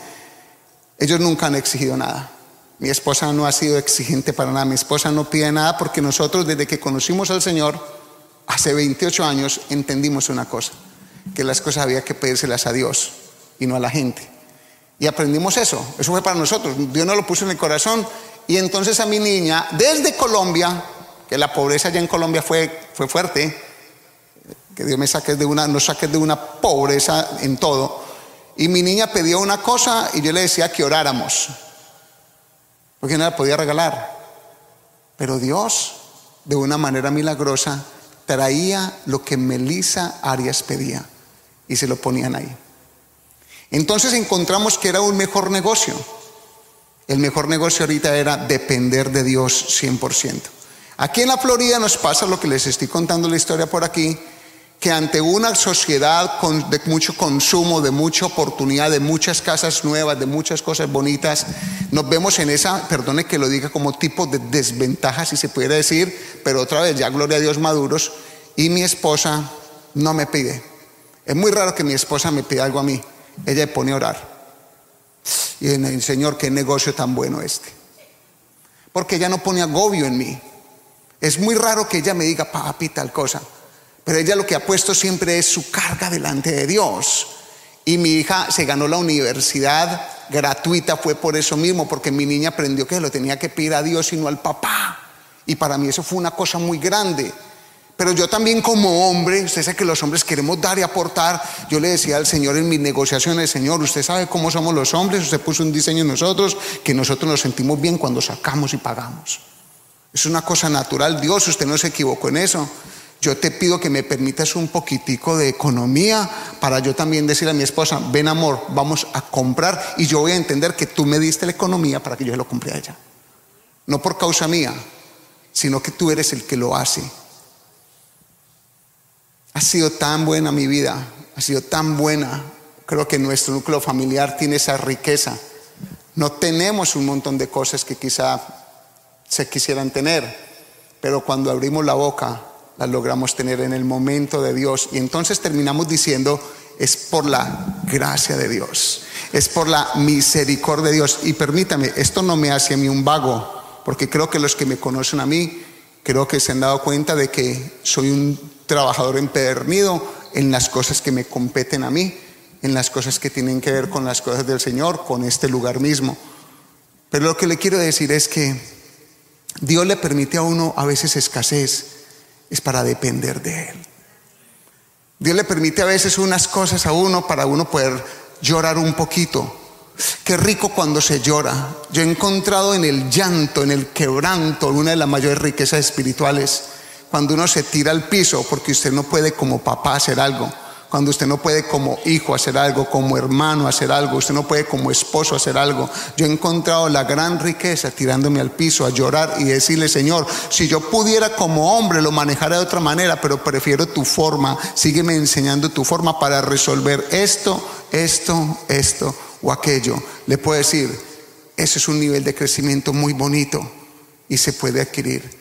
Ellos nunca han exigido nada. Mi esposa no ha sido exigente para nada. Mi esposa no pide nada porque nosotros desde que conocimos al Señor, hace 28 años, entendimos una cosa, que las cosas había que pedírselas a Dios y no a la gente. Y aprendimos eso. Eso fue para nosotros. Dios nos lo puso en el corazón. Y entonces a mi niña, desde Colombia, que la pobreza ya en Colombia fue, fue fuerte, que Dios me saque de una, nos saque de una pobreza en todo. Y mi niña pedía una cosa y yo le decía que oráramos, porque no la podía regalar. Pero Dios, de una manera milagrosa, traía lo que Melissa Arias pedía y se lo ponían ahí. Entonces encontramos que era un mejor negocio. El mejor negocio ahorita era depender de Dios 100%. Aquí en la Florida nos pasa lo que les estoy contando la historia por aquí, que ante una sociedad de mucho consumo, de mucha oportunidad, de muchas casas nuevas, de muchas cosas bonitas, nos vemos en esa, perdone que lo diga como tipo de desventaja, si se pudiera decir, pero otra vez, ya gloria a Dios maduros, y mi esposa no me pide. Es muy raro que mi esposa me pida algo a mí, ella me pone a orar. Y en el Señor, qué negocio tan bueno este. Porque ella no pone agobio en mí. Es muy raro que ella me diga, papi, tal cosa. Pero ella lo que ha puesto siempre es su carga delante de Dios. Y mi hija se ganó la universidad gratuita, fue por eso mismo, porque mi niña aprendió que lo tenía que pedir a Dios y no al papá. Y para mí eso fue una cosa muy grande. Pero yo también como hombre, usted sabe que los hombres queremos dar y aportar. Yo le decía al Señor en mis negociaciones, Señor, usted sabe cómo somos los hombres, usted puso un diseño en nosotros, que nosotros nos sentimos bien cuando sacamos y pagamos. Es una cosa natural, Dios, usted no se equivocó en eso. Yo te pido que me permitas un poquitico de economía para yo también decirle a mi esposa, ven amor, vamos a comprar y yo voy a entender que tú me diste la economía para que yo se lo compre a ella. No por causa mía, sino que tú eres el que lo hace. Ha sido tan buena mi vida, ha sido tan buena. Creo que nuestro núcleo familiar tiene esa riqueza. No tenemos un montón de cosas que quizá se quisieran tener, pero cuando abrimos la boca las logramos tener en el momento de Dios. Y entonces terminamos diciendo, es por la gracia de Dios, es por la misericordia de Dios. Y permítame, esto no me hace a mí un vago, porque creo que los que me conocen a mí, creo que se han dado cuenta de que soy un trabajador empedernido en las cosas que me competen a mí, en las cosas que tienen que ver con las cosas del Señor, con este lugar mismo. Pero lo que le quiero decir es que Dios le permite a uno a veces escasez, es para depender de Él. Dios le permite a veces unas cosas a uno para uno poder llorar un poquito. Qué rico cuando se llora. Yo he encontrado en el llanto, en el quebranto, una de las mayores riquezas espirituales cuando uno se tira al piso porque usted no puede como papá hacer algo, cuando usted no puede como hijo hacer algo, como hermano hacer algo, usted no puede como esposo hacer algo. Yo he encontrado la gran riqueza tirándome al piso a llorar y decirle, Señor, si yo pudiera como hombre lo manejara de otra manera, pero prefiero tu forma, sígueme enseñando tu forma para resolver esto, esto, esto o aquello. Le puedo decir, ese es un nivel de crecimiento muy bonito y se puede adquirir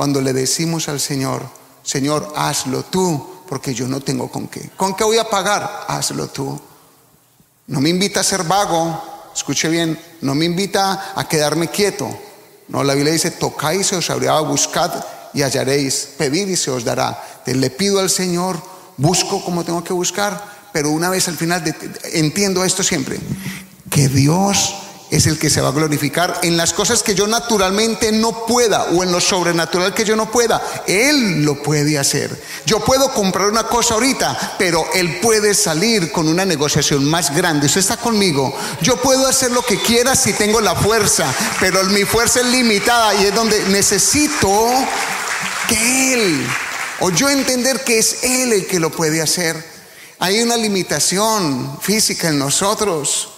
cuando le decimos al Señor, Señor, hazlo tú, porque yo no tengo con qué. ¿Con qué voy a pagar? Hazlo tú. No me invita a ser vago, escuche bien, no me invita a quedarme quieto. No, la Biblia dice, tocáis y os abrirá, buscad y hallaréis, pedid y se os dará. Te le pido al Señor, busco como tengo que buscar, pero una vez al final entiendo esto siempre, que Dios es el que se va a glorificar en las cosas que yo naturalmente no pueda o en lo sobrenatural que yo no pueda. Él lo puede hacer. Yo puedo comprar una cosa ahorita, pero Él puede salir con una negociación más grande. Usted está conmigo. Yo puedo hacer lo que quiera si tengo la fuerza, pero mi fuerza es limitada y es donde necesito que Él, o yo entender que es Él el que lo puede hacer. Hay una limitación física en nosotros.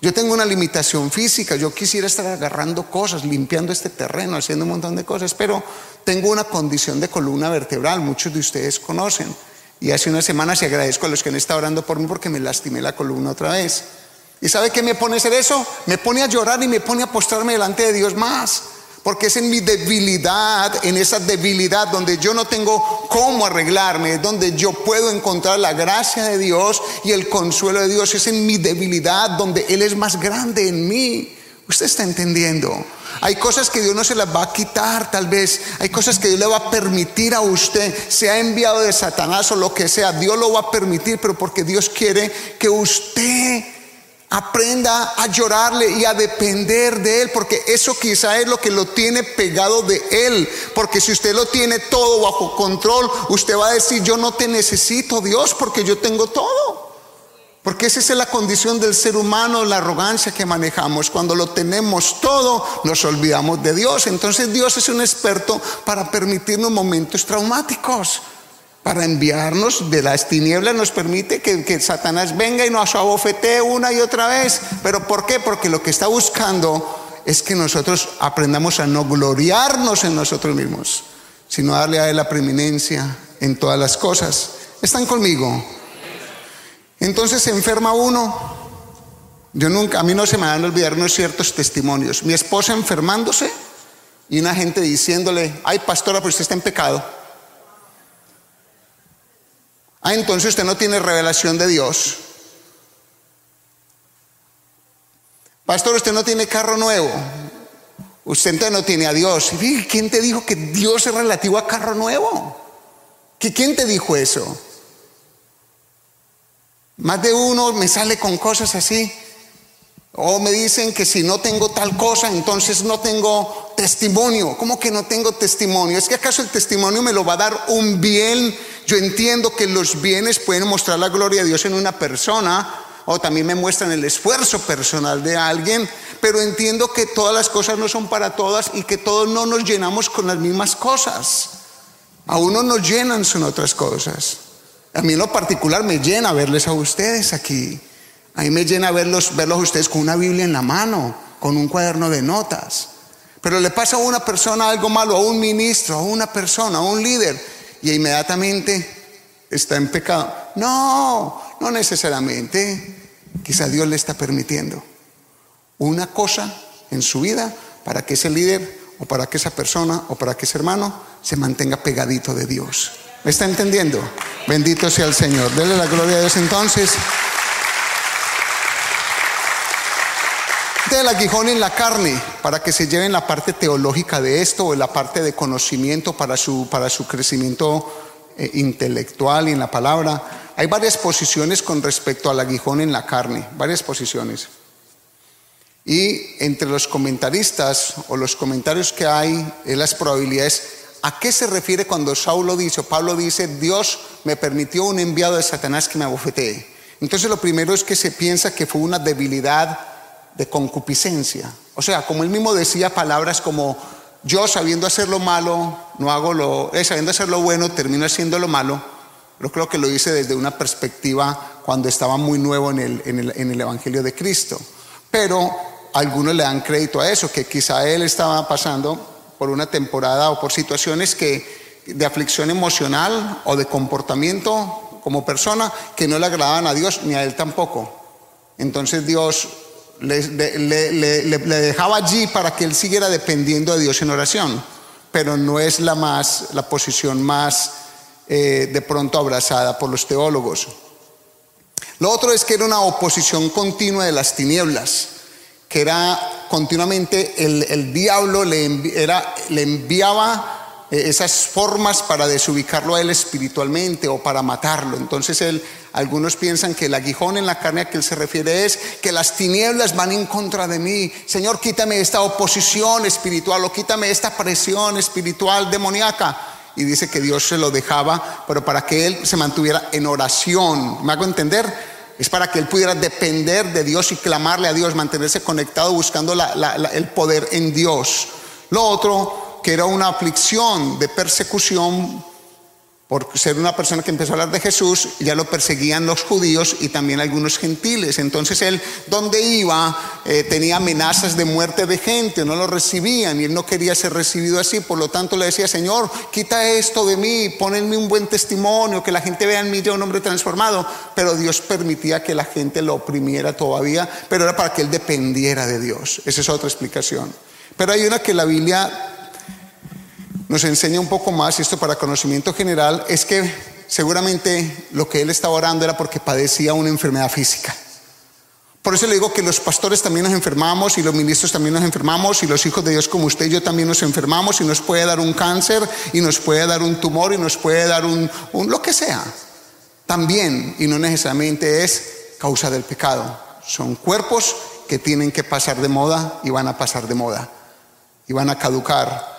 Yo tengo una limitación física, yo quisiera estar agarrando cosas, limpiando este terreno, haciendo un montón de cosas, pero tengo una condición de columna vertebral, muchos de ustedes conocen. Y hace unas semanas y agradezco a los que han estado orando por mí porque me lastimé la columna otra vez. ¿Y sabe qué me pone a hacer eso? Me pone a llorar y me pone a postrarme delante de Dios más porque es en mi debilidad, en esa debilidad donde yo no tengo cómo arreglarme, donde yo puedo encontrar la gracia de Dios y el consuelo de Dios, es en mi debilidad donde Él es más grande en mí. Usted está entendiendo. Hay cosas que Dios no se las va a quitar, tal vez. Hay cosas que Dios le va a permitir a usted, sea enviado de Satanás o lo que sea. Dios lo va a permitir, pero porque Dios quiere que usted Aprenda a llorarle y a depender de Él, porque eso quizá es lo que lo tiene pegado de Él. Porque si usted lo tiene todo bajo control, usted va a decir, yo no te necesito, Dios, porque yo tengo todo. Porque esa es la condición del ser humano, la arrogancia que manejamos. Cuando lo tenemos todo, nos olvidamos de Dios. Entonces Dios es un experto para permitirnos momentos traumáticos para enviarnos de las tinieblas nos permite que, Satanás venga y nos abofetee una y otra vez. ¿Pero por qué? Porque lo que está buscando es que nosotros aprendamos a no gloriarnos en nosotros mismos, sino darle a Él la preeminencia en todas las cosas. ¿Están conmigo? Entonces se enferma uno. Yo nunca, a mí no se me van a olvidar unos ciertos testimonios. Mi esposa enfermándose y una gente diciéndole, ay pastora, pero usted está en pecado. Ah, entonces usted no tiene revelación de Dios. Pastor, usted no tiene carro nuevo. Usted no tiene a Dios. ¿Quién te dijo que Dios es relativo a carro nuevo? ¿Quién te dijo eso? Más de uno me sale con cosas así. O me dicen que si no tengo tal cosa, entonces no tengo testimonio. ¿Cómo que no tengo testimonio? ¿Es que acaso el testimonio me lo va a dar un bien? Yo entiendo que los bienes pueden mostrar la gloria de Dios en una persona o también me muestran el esfuerzo personal de alguien, pero entiendo que todas las cosas no son para todas y que todos no nos llenamos con las mismas cosas. A uno nos llenan son otras cosas. A mí lo particular me llena verles a ustedes aquí. A mí me llena verlos, verlos a ustedes con una Biblia en la mano, con un cuaderno de notas. Pero le pasa a una persona algo malo, a un ministro, a una persona, a un líder, y inmediatamente está en pecado. No, no necesariamente. Quizá Dios le está permitiendo una cosa en su vida para que ese líder o para que esa persona o para que ese hermano se mantenga pegadito de Dios. ¿Me está entendiendo? Bendito sea el Señor. Dele la gloria a Dios entonces. El aguijón en la carne para que se lleven la parte teológica de esto o la parte de conocimiento para su, para su crecimiento eh, intelectual y en la palabra. Hay varias posiciones con respecto al aguijón en la carne, varias posiciones. Y entre los comentaristas o los comentarios que hay, es las probabilidades, ¿a qué se refiere cuando Saulo dice o Pablo dice, Dios me permitió un enviado de Satanás que me abofetee? Entonces lo primero es que se piensa que fue una debilidad de concupiscencia. O sea, como él mismo decía palabras como yo sabiendo hacer lo malo, no hago lo, eh, sabiendo hacer lo bueno, termino haciendo lo malo. Yo creo que lo hice desde una perspectiva cuando estaba muy nuevo en el, en el, en el Evangelio de Cristo. Pero algunos le dan crédito a eso, que quizá él estaba pasando por una temporada o por situaciones que de aflicción emocional o de comportamiento como persona que no le agradaban a Dios ni a él tampoco. Entonces Dios le, dejaba allí para que él siguiera dependiendo de Dios en oración, pero no es la, más, la posición más eh, de pronto abrazada por los teólogos. Lo otro es que era una oposición continua de las tinieblas, que era continuamente el, el diablo le, era, le enviaba esas formas para desubicarlo a él espiritualmente o para matarlo. Entonces él, algunos piensan que el aguijón en la carne a que él se refiere es que las tinieblas van en contra de mí. Señor, quítame esta oposición espiritual o quítame esta presión espiritual demoníaca. Y dice que Dios se lo dejaba, pero para que él se mantuviera en oración. ¿Me hago entender? Es para que él pudiera depender de Dios y clamarle a Dios, mantenerse conectado buscando el poder en Dios. Lo otro que era una aflicción de persecución por ser una persona que empezó a hablar de Jesús, ya lo perseguían los judíos y también algunos gentiles. Entonces él, donde iba, eh, tenía amenazas de muerte de gente, no lo recibían y él no quería ser recibido así. Por lo tanto le decía, Señor, quita esto de mí, ponenme un buen testimonio, que la gente vea en mí ya un hombre transformado. Pero Dios permitía que la gente lo oprimiera todavía, pero era para que él dependiera de Dios. Esa es otra explicación. Pero hay una que la Biblia nos enseña un poco más, y esto para conocimiento general, es que seguramente lo que él estaba orando era porque padecía una enfermedad física. Por eso le digo que los pastores también nos enfermamos y los ministros también nos enfermamos y los hijos de Dios como usted y yo también nos enfermamos y nos puede dar un cáncer y nos puede dar un tumor y nos puede dar un, un lo que sea. También, y no necesariamente es causa del pecado. Son cuerpos que tienen que pasar de moda y van a pasar de moda y van a caducar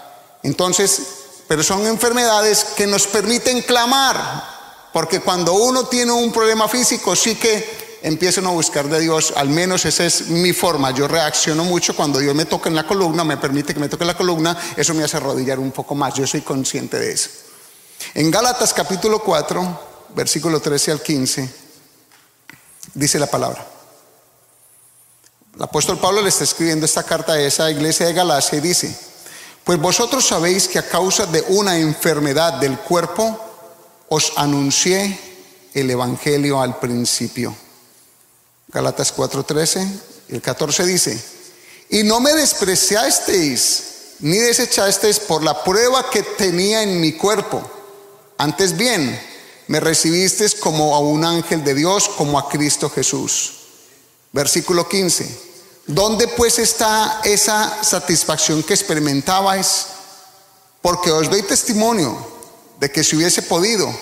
entonces, pero son enfermedades que nos permiten clamar, porque cuando uno tiene un problema físico, sí que empiezan a buscar de Dios, al menos esa es mi forma, yo reacciono mucho cuando Dios me toca en la columna, me permite que me toque la columna, eso me hace arrodillar un poco más, yo soy consciente de eso. En Gálatas capítulo 4, versículo 13 al 15, dice la palabra. El apóstol Pablo le está escribiendo esta carta a esa iglesia de Galacia y dice, pues vosotros sabéis que a causa de una enfermedad del cuerpo os anuncié el Evangelio al principio. Galatas 4:13, el 14 dice, y no me despreciasteis ni desechasteis por la prueba que tenía en mi cuerpo. Antes bien, me recibisteis como a un ángel de Dios, como a Cristo Jesús. Versículo 15. ¿Dónde pues está esa satisfacción que experimentabais? Porque os doy testimonio de que si hubiese podido,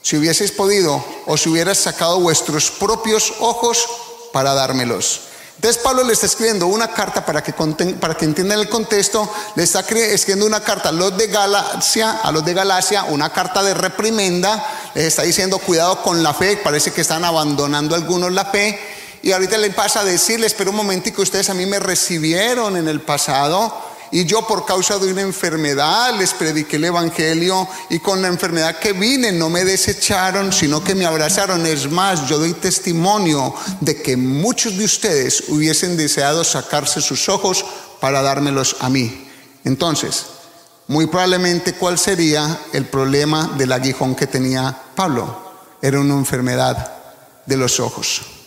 si hubieseis podido, os hubieras sacado vuestros propios ojos para dármelos. Entonces Pablo le está escribiendo una carta para que, para que entiendan el contexto, le está escribiendo una carta a los de Galacia, a los de Galacia, una carta de reprimenda, les está diciendo cuidado con la fe, parece que están abandonando algunos la fe, y ahorita le pasa a decirles, pero un momentico, ustedes a mí me recibieron en el pasado, y yo por causa de una enfermedad les prediqué el Evangelio y con la enfermedad que vine no me desecharon, sino que me abrazaron. Es más, yo doy testimonio de que muchos de ustedes hubiesen deseado sacarse sus ojos para dármelos a mí. Entonces, muy probablemente cuál sería el problema del aguijón que tenía Pablo. Era una enfermedad de los ojos.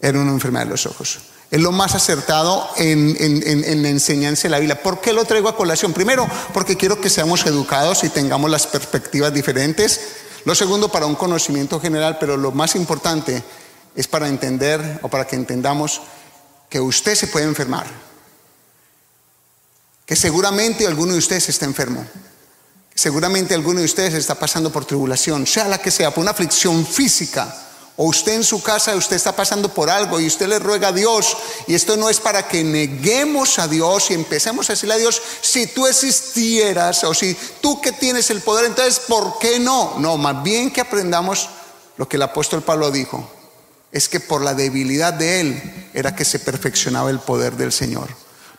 Era una enfermedad de los ojos. Es lo más acertado en, la enseñanza de la Biblia. ¿Por qué lo traigo a colación? Primero, porque quiero que seamos educados y tengamos las perspectivas diferentes. Lo segundo, para un conocimiento general, pero lo más importante es para entender o para que entendamos que usted se puede enfermar. Que seguramente alguno de ustedes está enfermo. Seguramente alguno de ustedes está pasando por tribulación, sea la que sea, por una aflicción física o usted en su casa, usted está pasando por algo y usted le ruega a Dios, y esto no es para que neguemos a Dios y empecemos a decirle a Dios, si tú existieras o si tú que tienes el poder, entonces, ¿por qué no? No, más bien que aprendamos lo que el apóstol Pablo dijo, es que por la debilidad de él era que se perfeccionaba el poder del Señor.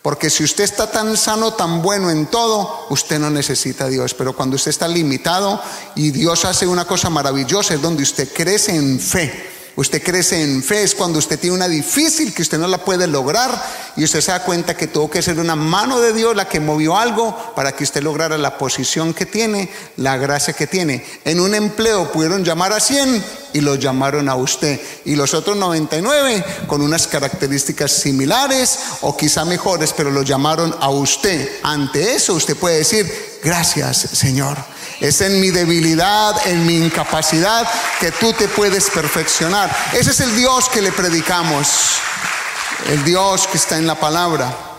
Porque si usted está tan sano, tan bueno en todo, usted no necesita a Dios. Pero cuando usted está limitado y Dios hace una cosa maravillosa, es donde usted crece en fe. Usted crece en fe, es cuando usted tiene una difícil que usted no la puede lograr y usted se da cuenta que tuvo que ser una mano de Dios la que movió algo para que usted lograra la posición que tiene, la gracia que tiene. En un empleo pudieron llamar a 100 y lo llamaron a usted. Y los otros 99 con unas características similares o quizá mejores, pero lo llamaron a usted. Ante eso usted puede decir, gracias Señor. Es en mi debilidad, en mi incapacidad que tú te puedes perfeccionar. Ese es el Dios que le predicamos, el Dios que está en la palabra.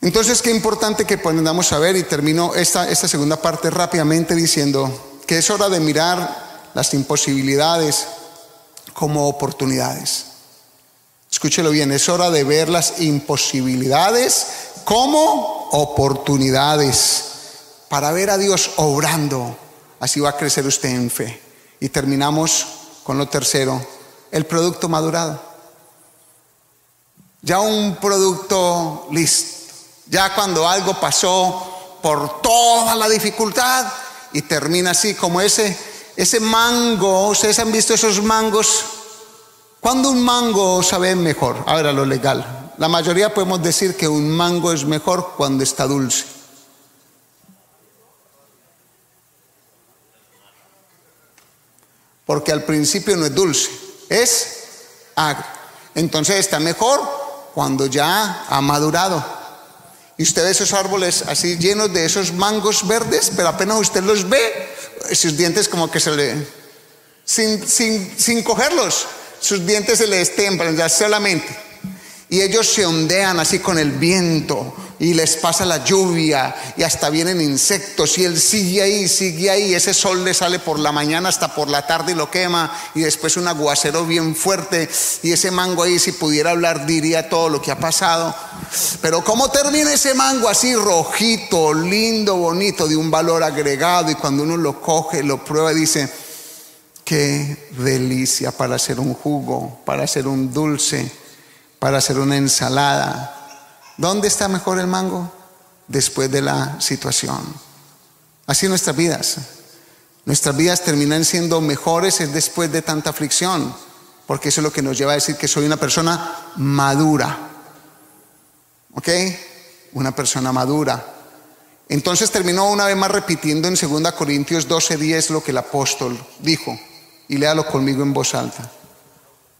Entonces, qué importante que podamos saber, y termino esta, esta segunda parte rápidamente diciendo que es hora de mirar las imposibilidades como oportunidades. Escúchelo bien, es hora de ver las imposibilidades como oportunidades para ver a Dios obrando. Así va a crecer usted en fe. Y terminamos con lo tercero, el producto madurado. Ya un producto listo. Ya cuando algo pasó por toda la dificultad y termina así como ese, ese mango. Ustedes han visto esos mangos. Cuando un mango sabe mejor, a ver a lo legal. La mayoría podemos decir que un mango es mejor cuando está dulce. porque al principio no es dulce, es agrio. Entonces está mejor cuando ya ha madurado. Y usted ve esos árboles así llenos de esos mangos verdes, pero apenas usted los ve, sus dientes como que se le... Sin, sin, sin cogerlos, sus dientes se le destemplan ya solamente. Y ellos se ondean así con el viento y les pasa la lluvia y hasta vienen insectos y él sigue ahí, sigue ahí. Ese sol le sale por la mañana hasta por la tarde y lo quema y después un aguacero bien fuerte y ese mango ahí si pudiera hablar diría todo lo que ha pasado. Pero ¿cómo termina ese mango así rojito, lindo, bonito, de un valor agregado y cuando uno lo coge, lo prueba y dice, qué delicia para hacer un jugo, para hacer un dulce para hacer una ensalada. ¿Dónde está mejor el mango? Después de la situación. Así nuestras vidas. Nuestras vidas terminan siendo mejores después de tanta aflicción, porque eso es lo que nos lleva a decir que soy una persona madura. ¿Ok? Una persona madura. Entonces terminó una vez más repitiendo en 2 Corintios 12:10 lo que el apóstol dijo. Y léalo conmigo en voz alta.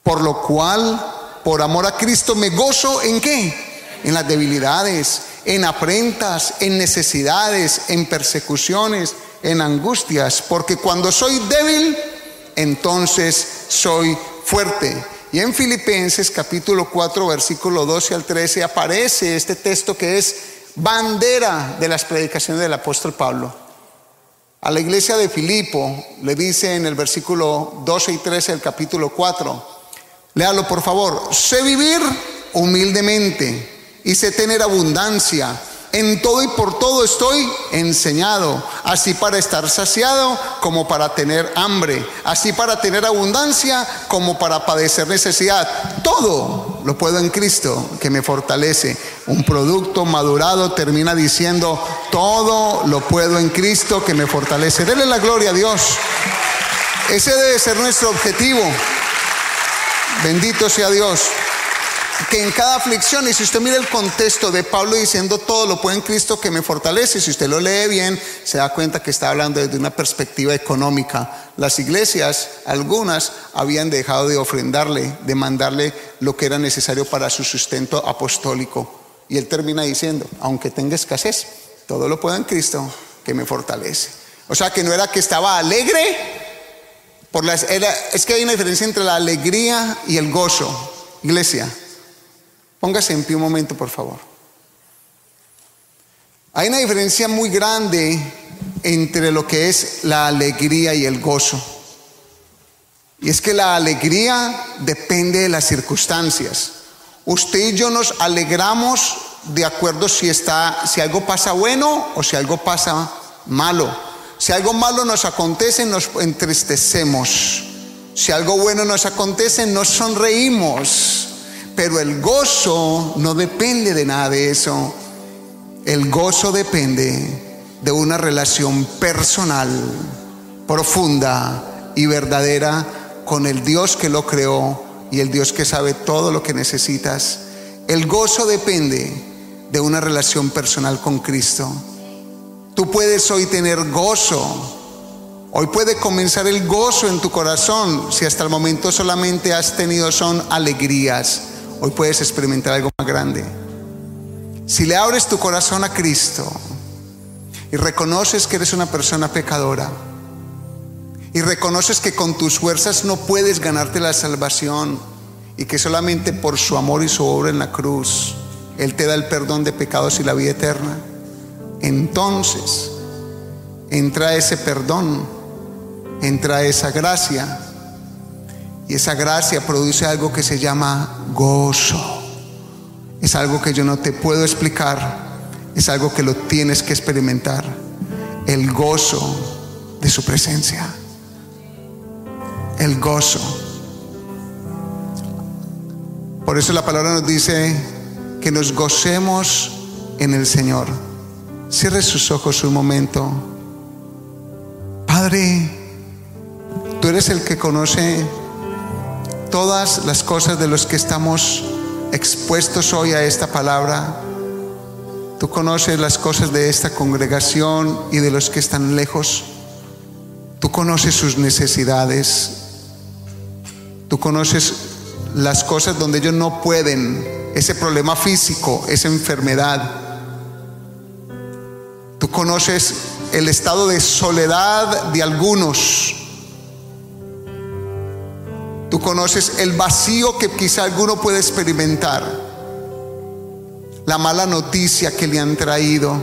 Por lo cual por amor a Cristo me gozo en qué? En las debilidades, en afrentas, en necesidades, en persecuciones, en angustias, porque cuando soy débil, entonces soy fuerte. Y en Filipenses capítulo 4, versículo 12 al 13 aparece este texto que es bandera de las predicaciones del apóstol Pablo. A la iglesia de Filipo le dice en el versículo 12 y 13 del capítulo 4, léalo por favor, sé vivir humildemente y sé tener abundancia en todo y por todo estoy enseñado, así para estar saciado como para tener hambre, así para tener abundancia como para padecer necesidad. Todo lo puedo en Cristo que me fortalece. Un producto madurado termina diciendo, todo lo puedo en Cristo que me fortalece. Dele la gloria a Dios. Ese debe ser nuestro objetivo. Bendito sea Dios que en cada aflicción, y si usted mira el contexto de Pablo diciendo todo lo puede en Cristo que me fortalece, si usted lo lee bien, se da cuenta que está hablando desde una perspectiva económica. Las iglesias, algunas, habían dejado de ofrendarle, de mandarle lo que era necesario para su sustento apostólico. Y él termina diciendo, aunque tenga escasez, todo lo puedo en Cristo que me fortalece. O sea que no era que estaba alegre, por las, es que hay una diferencia entre la alegría y el gozo. Iglesia, Póngase en pie un momento, por favor. Hay una diferencia muy grande entre lo que es la alegría y el gozo. Y es que la alegría depende de las circunstancias. Usted y yo nos alegramos de acuerdo si está si algo pasa bueno o si algo pasa malo. Si algo malo nos acontece, nos entristecemos. Si algo bueno nos acontece, nos sonreímos. Pero el gozo no depende de nada de eso. El gozo depende de una relación personal, profunda y verdadera con el Dios que lo creó y el Dios que sabe todo lo que necesitas. El gozo depende de una relación personal con Cristo. Tú puedes hoy tener gozo. Hoy puede comenzar el gozo en tu corazón si hasta el momento solamente has tenido son alegrías. Hoy puedes experimentar algo más grande. Si le abres tu corazón a Cristo y reconoces que eres una persona pecadora y reconoces que con tus fuerzas no puedes ganarte la salvación y que solamente por su amor y su obra en la cruz Él te da el perdón de pecados y la vida eterna, entonces entra ese perdón, entra esa gracia y esa gracia produce algo que se llama gozo. Es algo que yo no te puedo explicar. Es algo que lo tienes que experimentar. El gozo de su presencia. El gozo. Por eso la palabra nos dice que nos gocemos en el Señor. Cierre sus ojos un momento. Padre, tú eres el que conoce todas las cosas de los que estamos expuestos hoy a esta palabra. Tú conoces las cosas de esta congregación y de los que están lejos. Tú conoces sus necesidades. Tú conoces las cosas donde ellos no pueden, ese problema físico, esa enfermedad. Tú conoces el estado de soledad de algunos. Tú conoces el vacío que quizá alguno puede experimentar, la mala noticia que le han traído,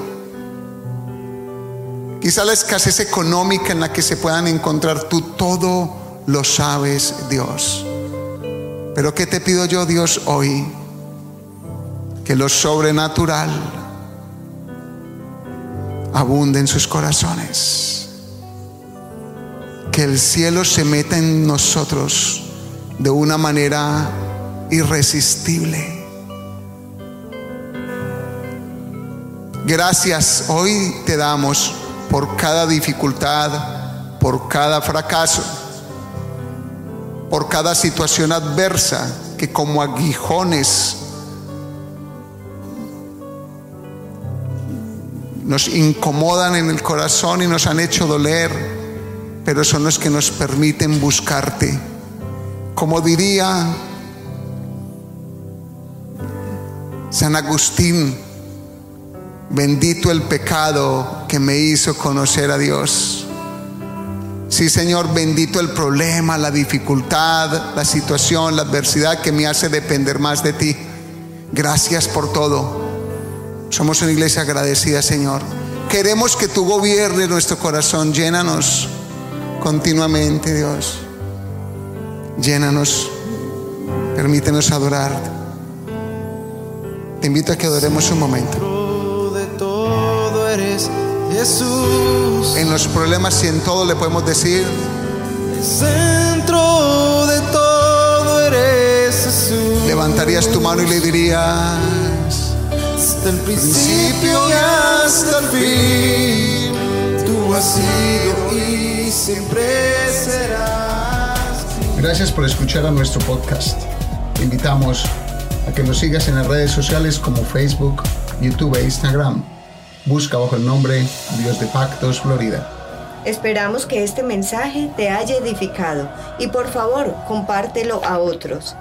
quizá la escasez económica en la que se puedan encontrar. Tú todo lo sabes, Dios. Pero ¿qué te pido yo, Dios, hoy? Que lo sobrenatural abunde en sus corazones. Que el cielo se meta en nosotros de una manera irresistible. Gracias hoy te damos por cada dificultad, por cada fracaso, por cada situación adversa que como aguijones nos incomodan en el corazón y nos han hecho doler, pero son los que nos permiten buscarte como diría San Agustín, bendito el pecado que me hizo conocer a Dios. Sí, Señor, bendito el problema, la dificultad, la situación, la adversidad que me hace depender más de ti. Gracias por todo. Somos una iglesia agradecida, Señor. queremos que tú gobiernes nuestro corazón. Llénanos continuamente, Dios. Llénanos. Permítenos adorarte. Te invito a que adoremos un momento. De todo eres Jesús. En los problemas y en todo le podemos decir, El centro de todo eres Jesús. levantarías tu mano y le dirías, El principio y hasta el fin. Tú has sido y siempre serás. Gracias por escuchar a nuestro podcast. Te invitamos a que nos sigas en las redes sociales como Facebook, YouTube e Instagram. Busca bajo el nombre Dios de Pactos Florida. Esperamos que este mensaje te haya edificado y por favor compártelo a otros.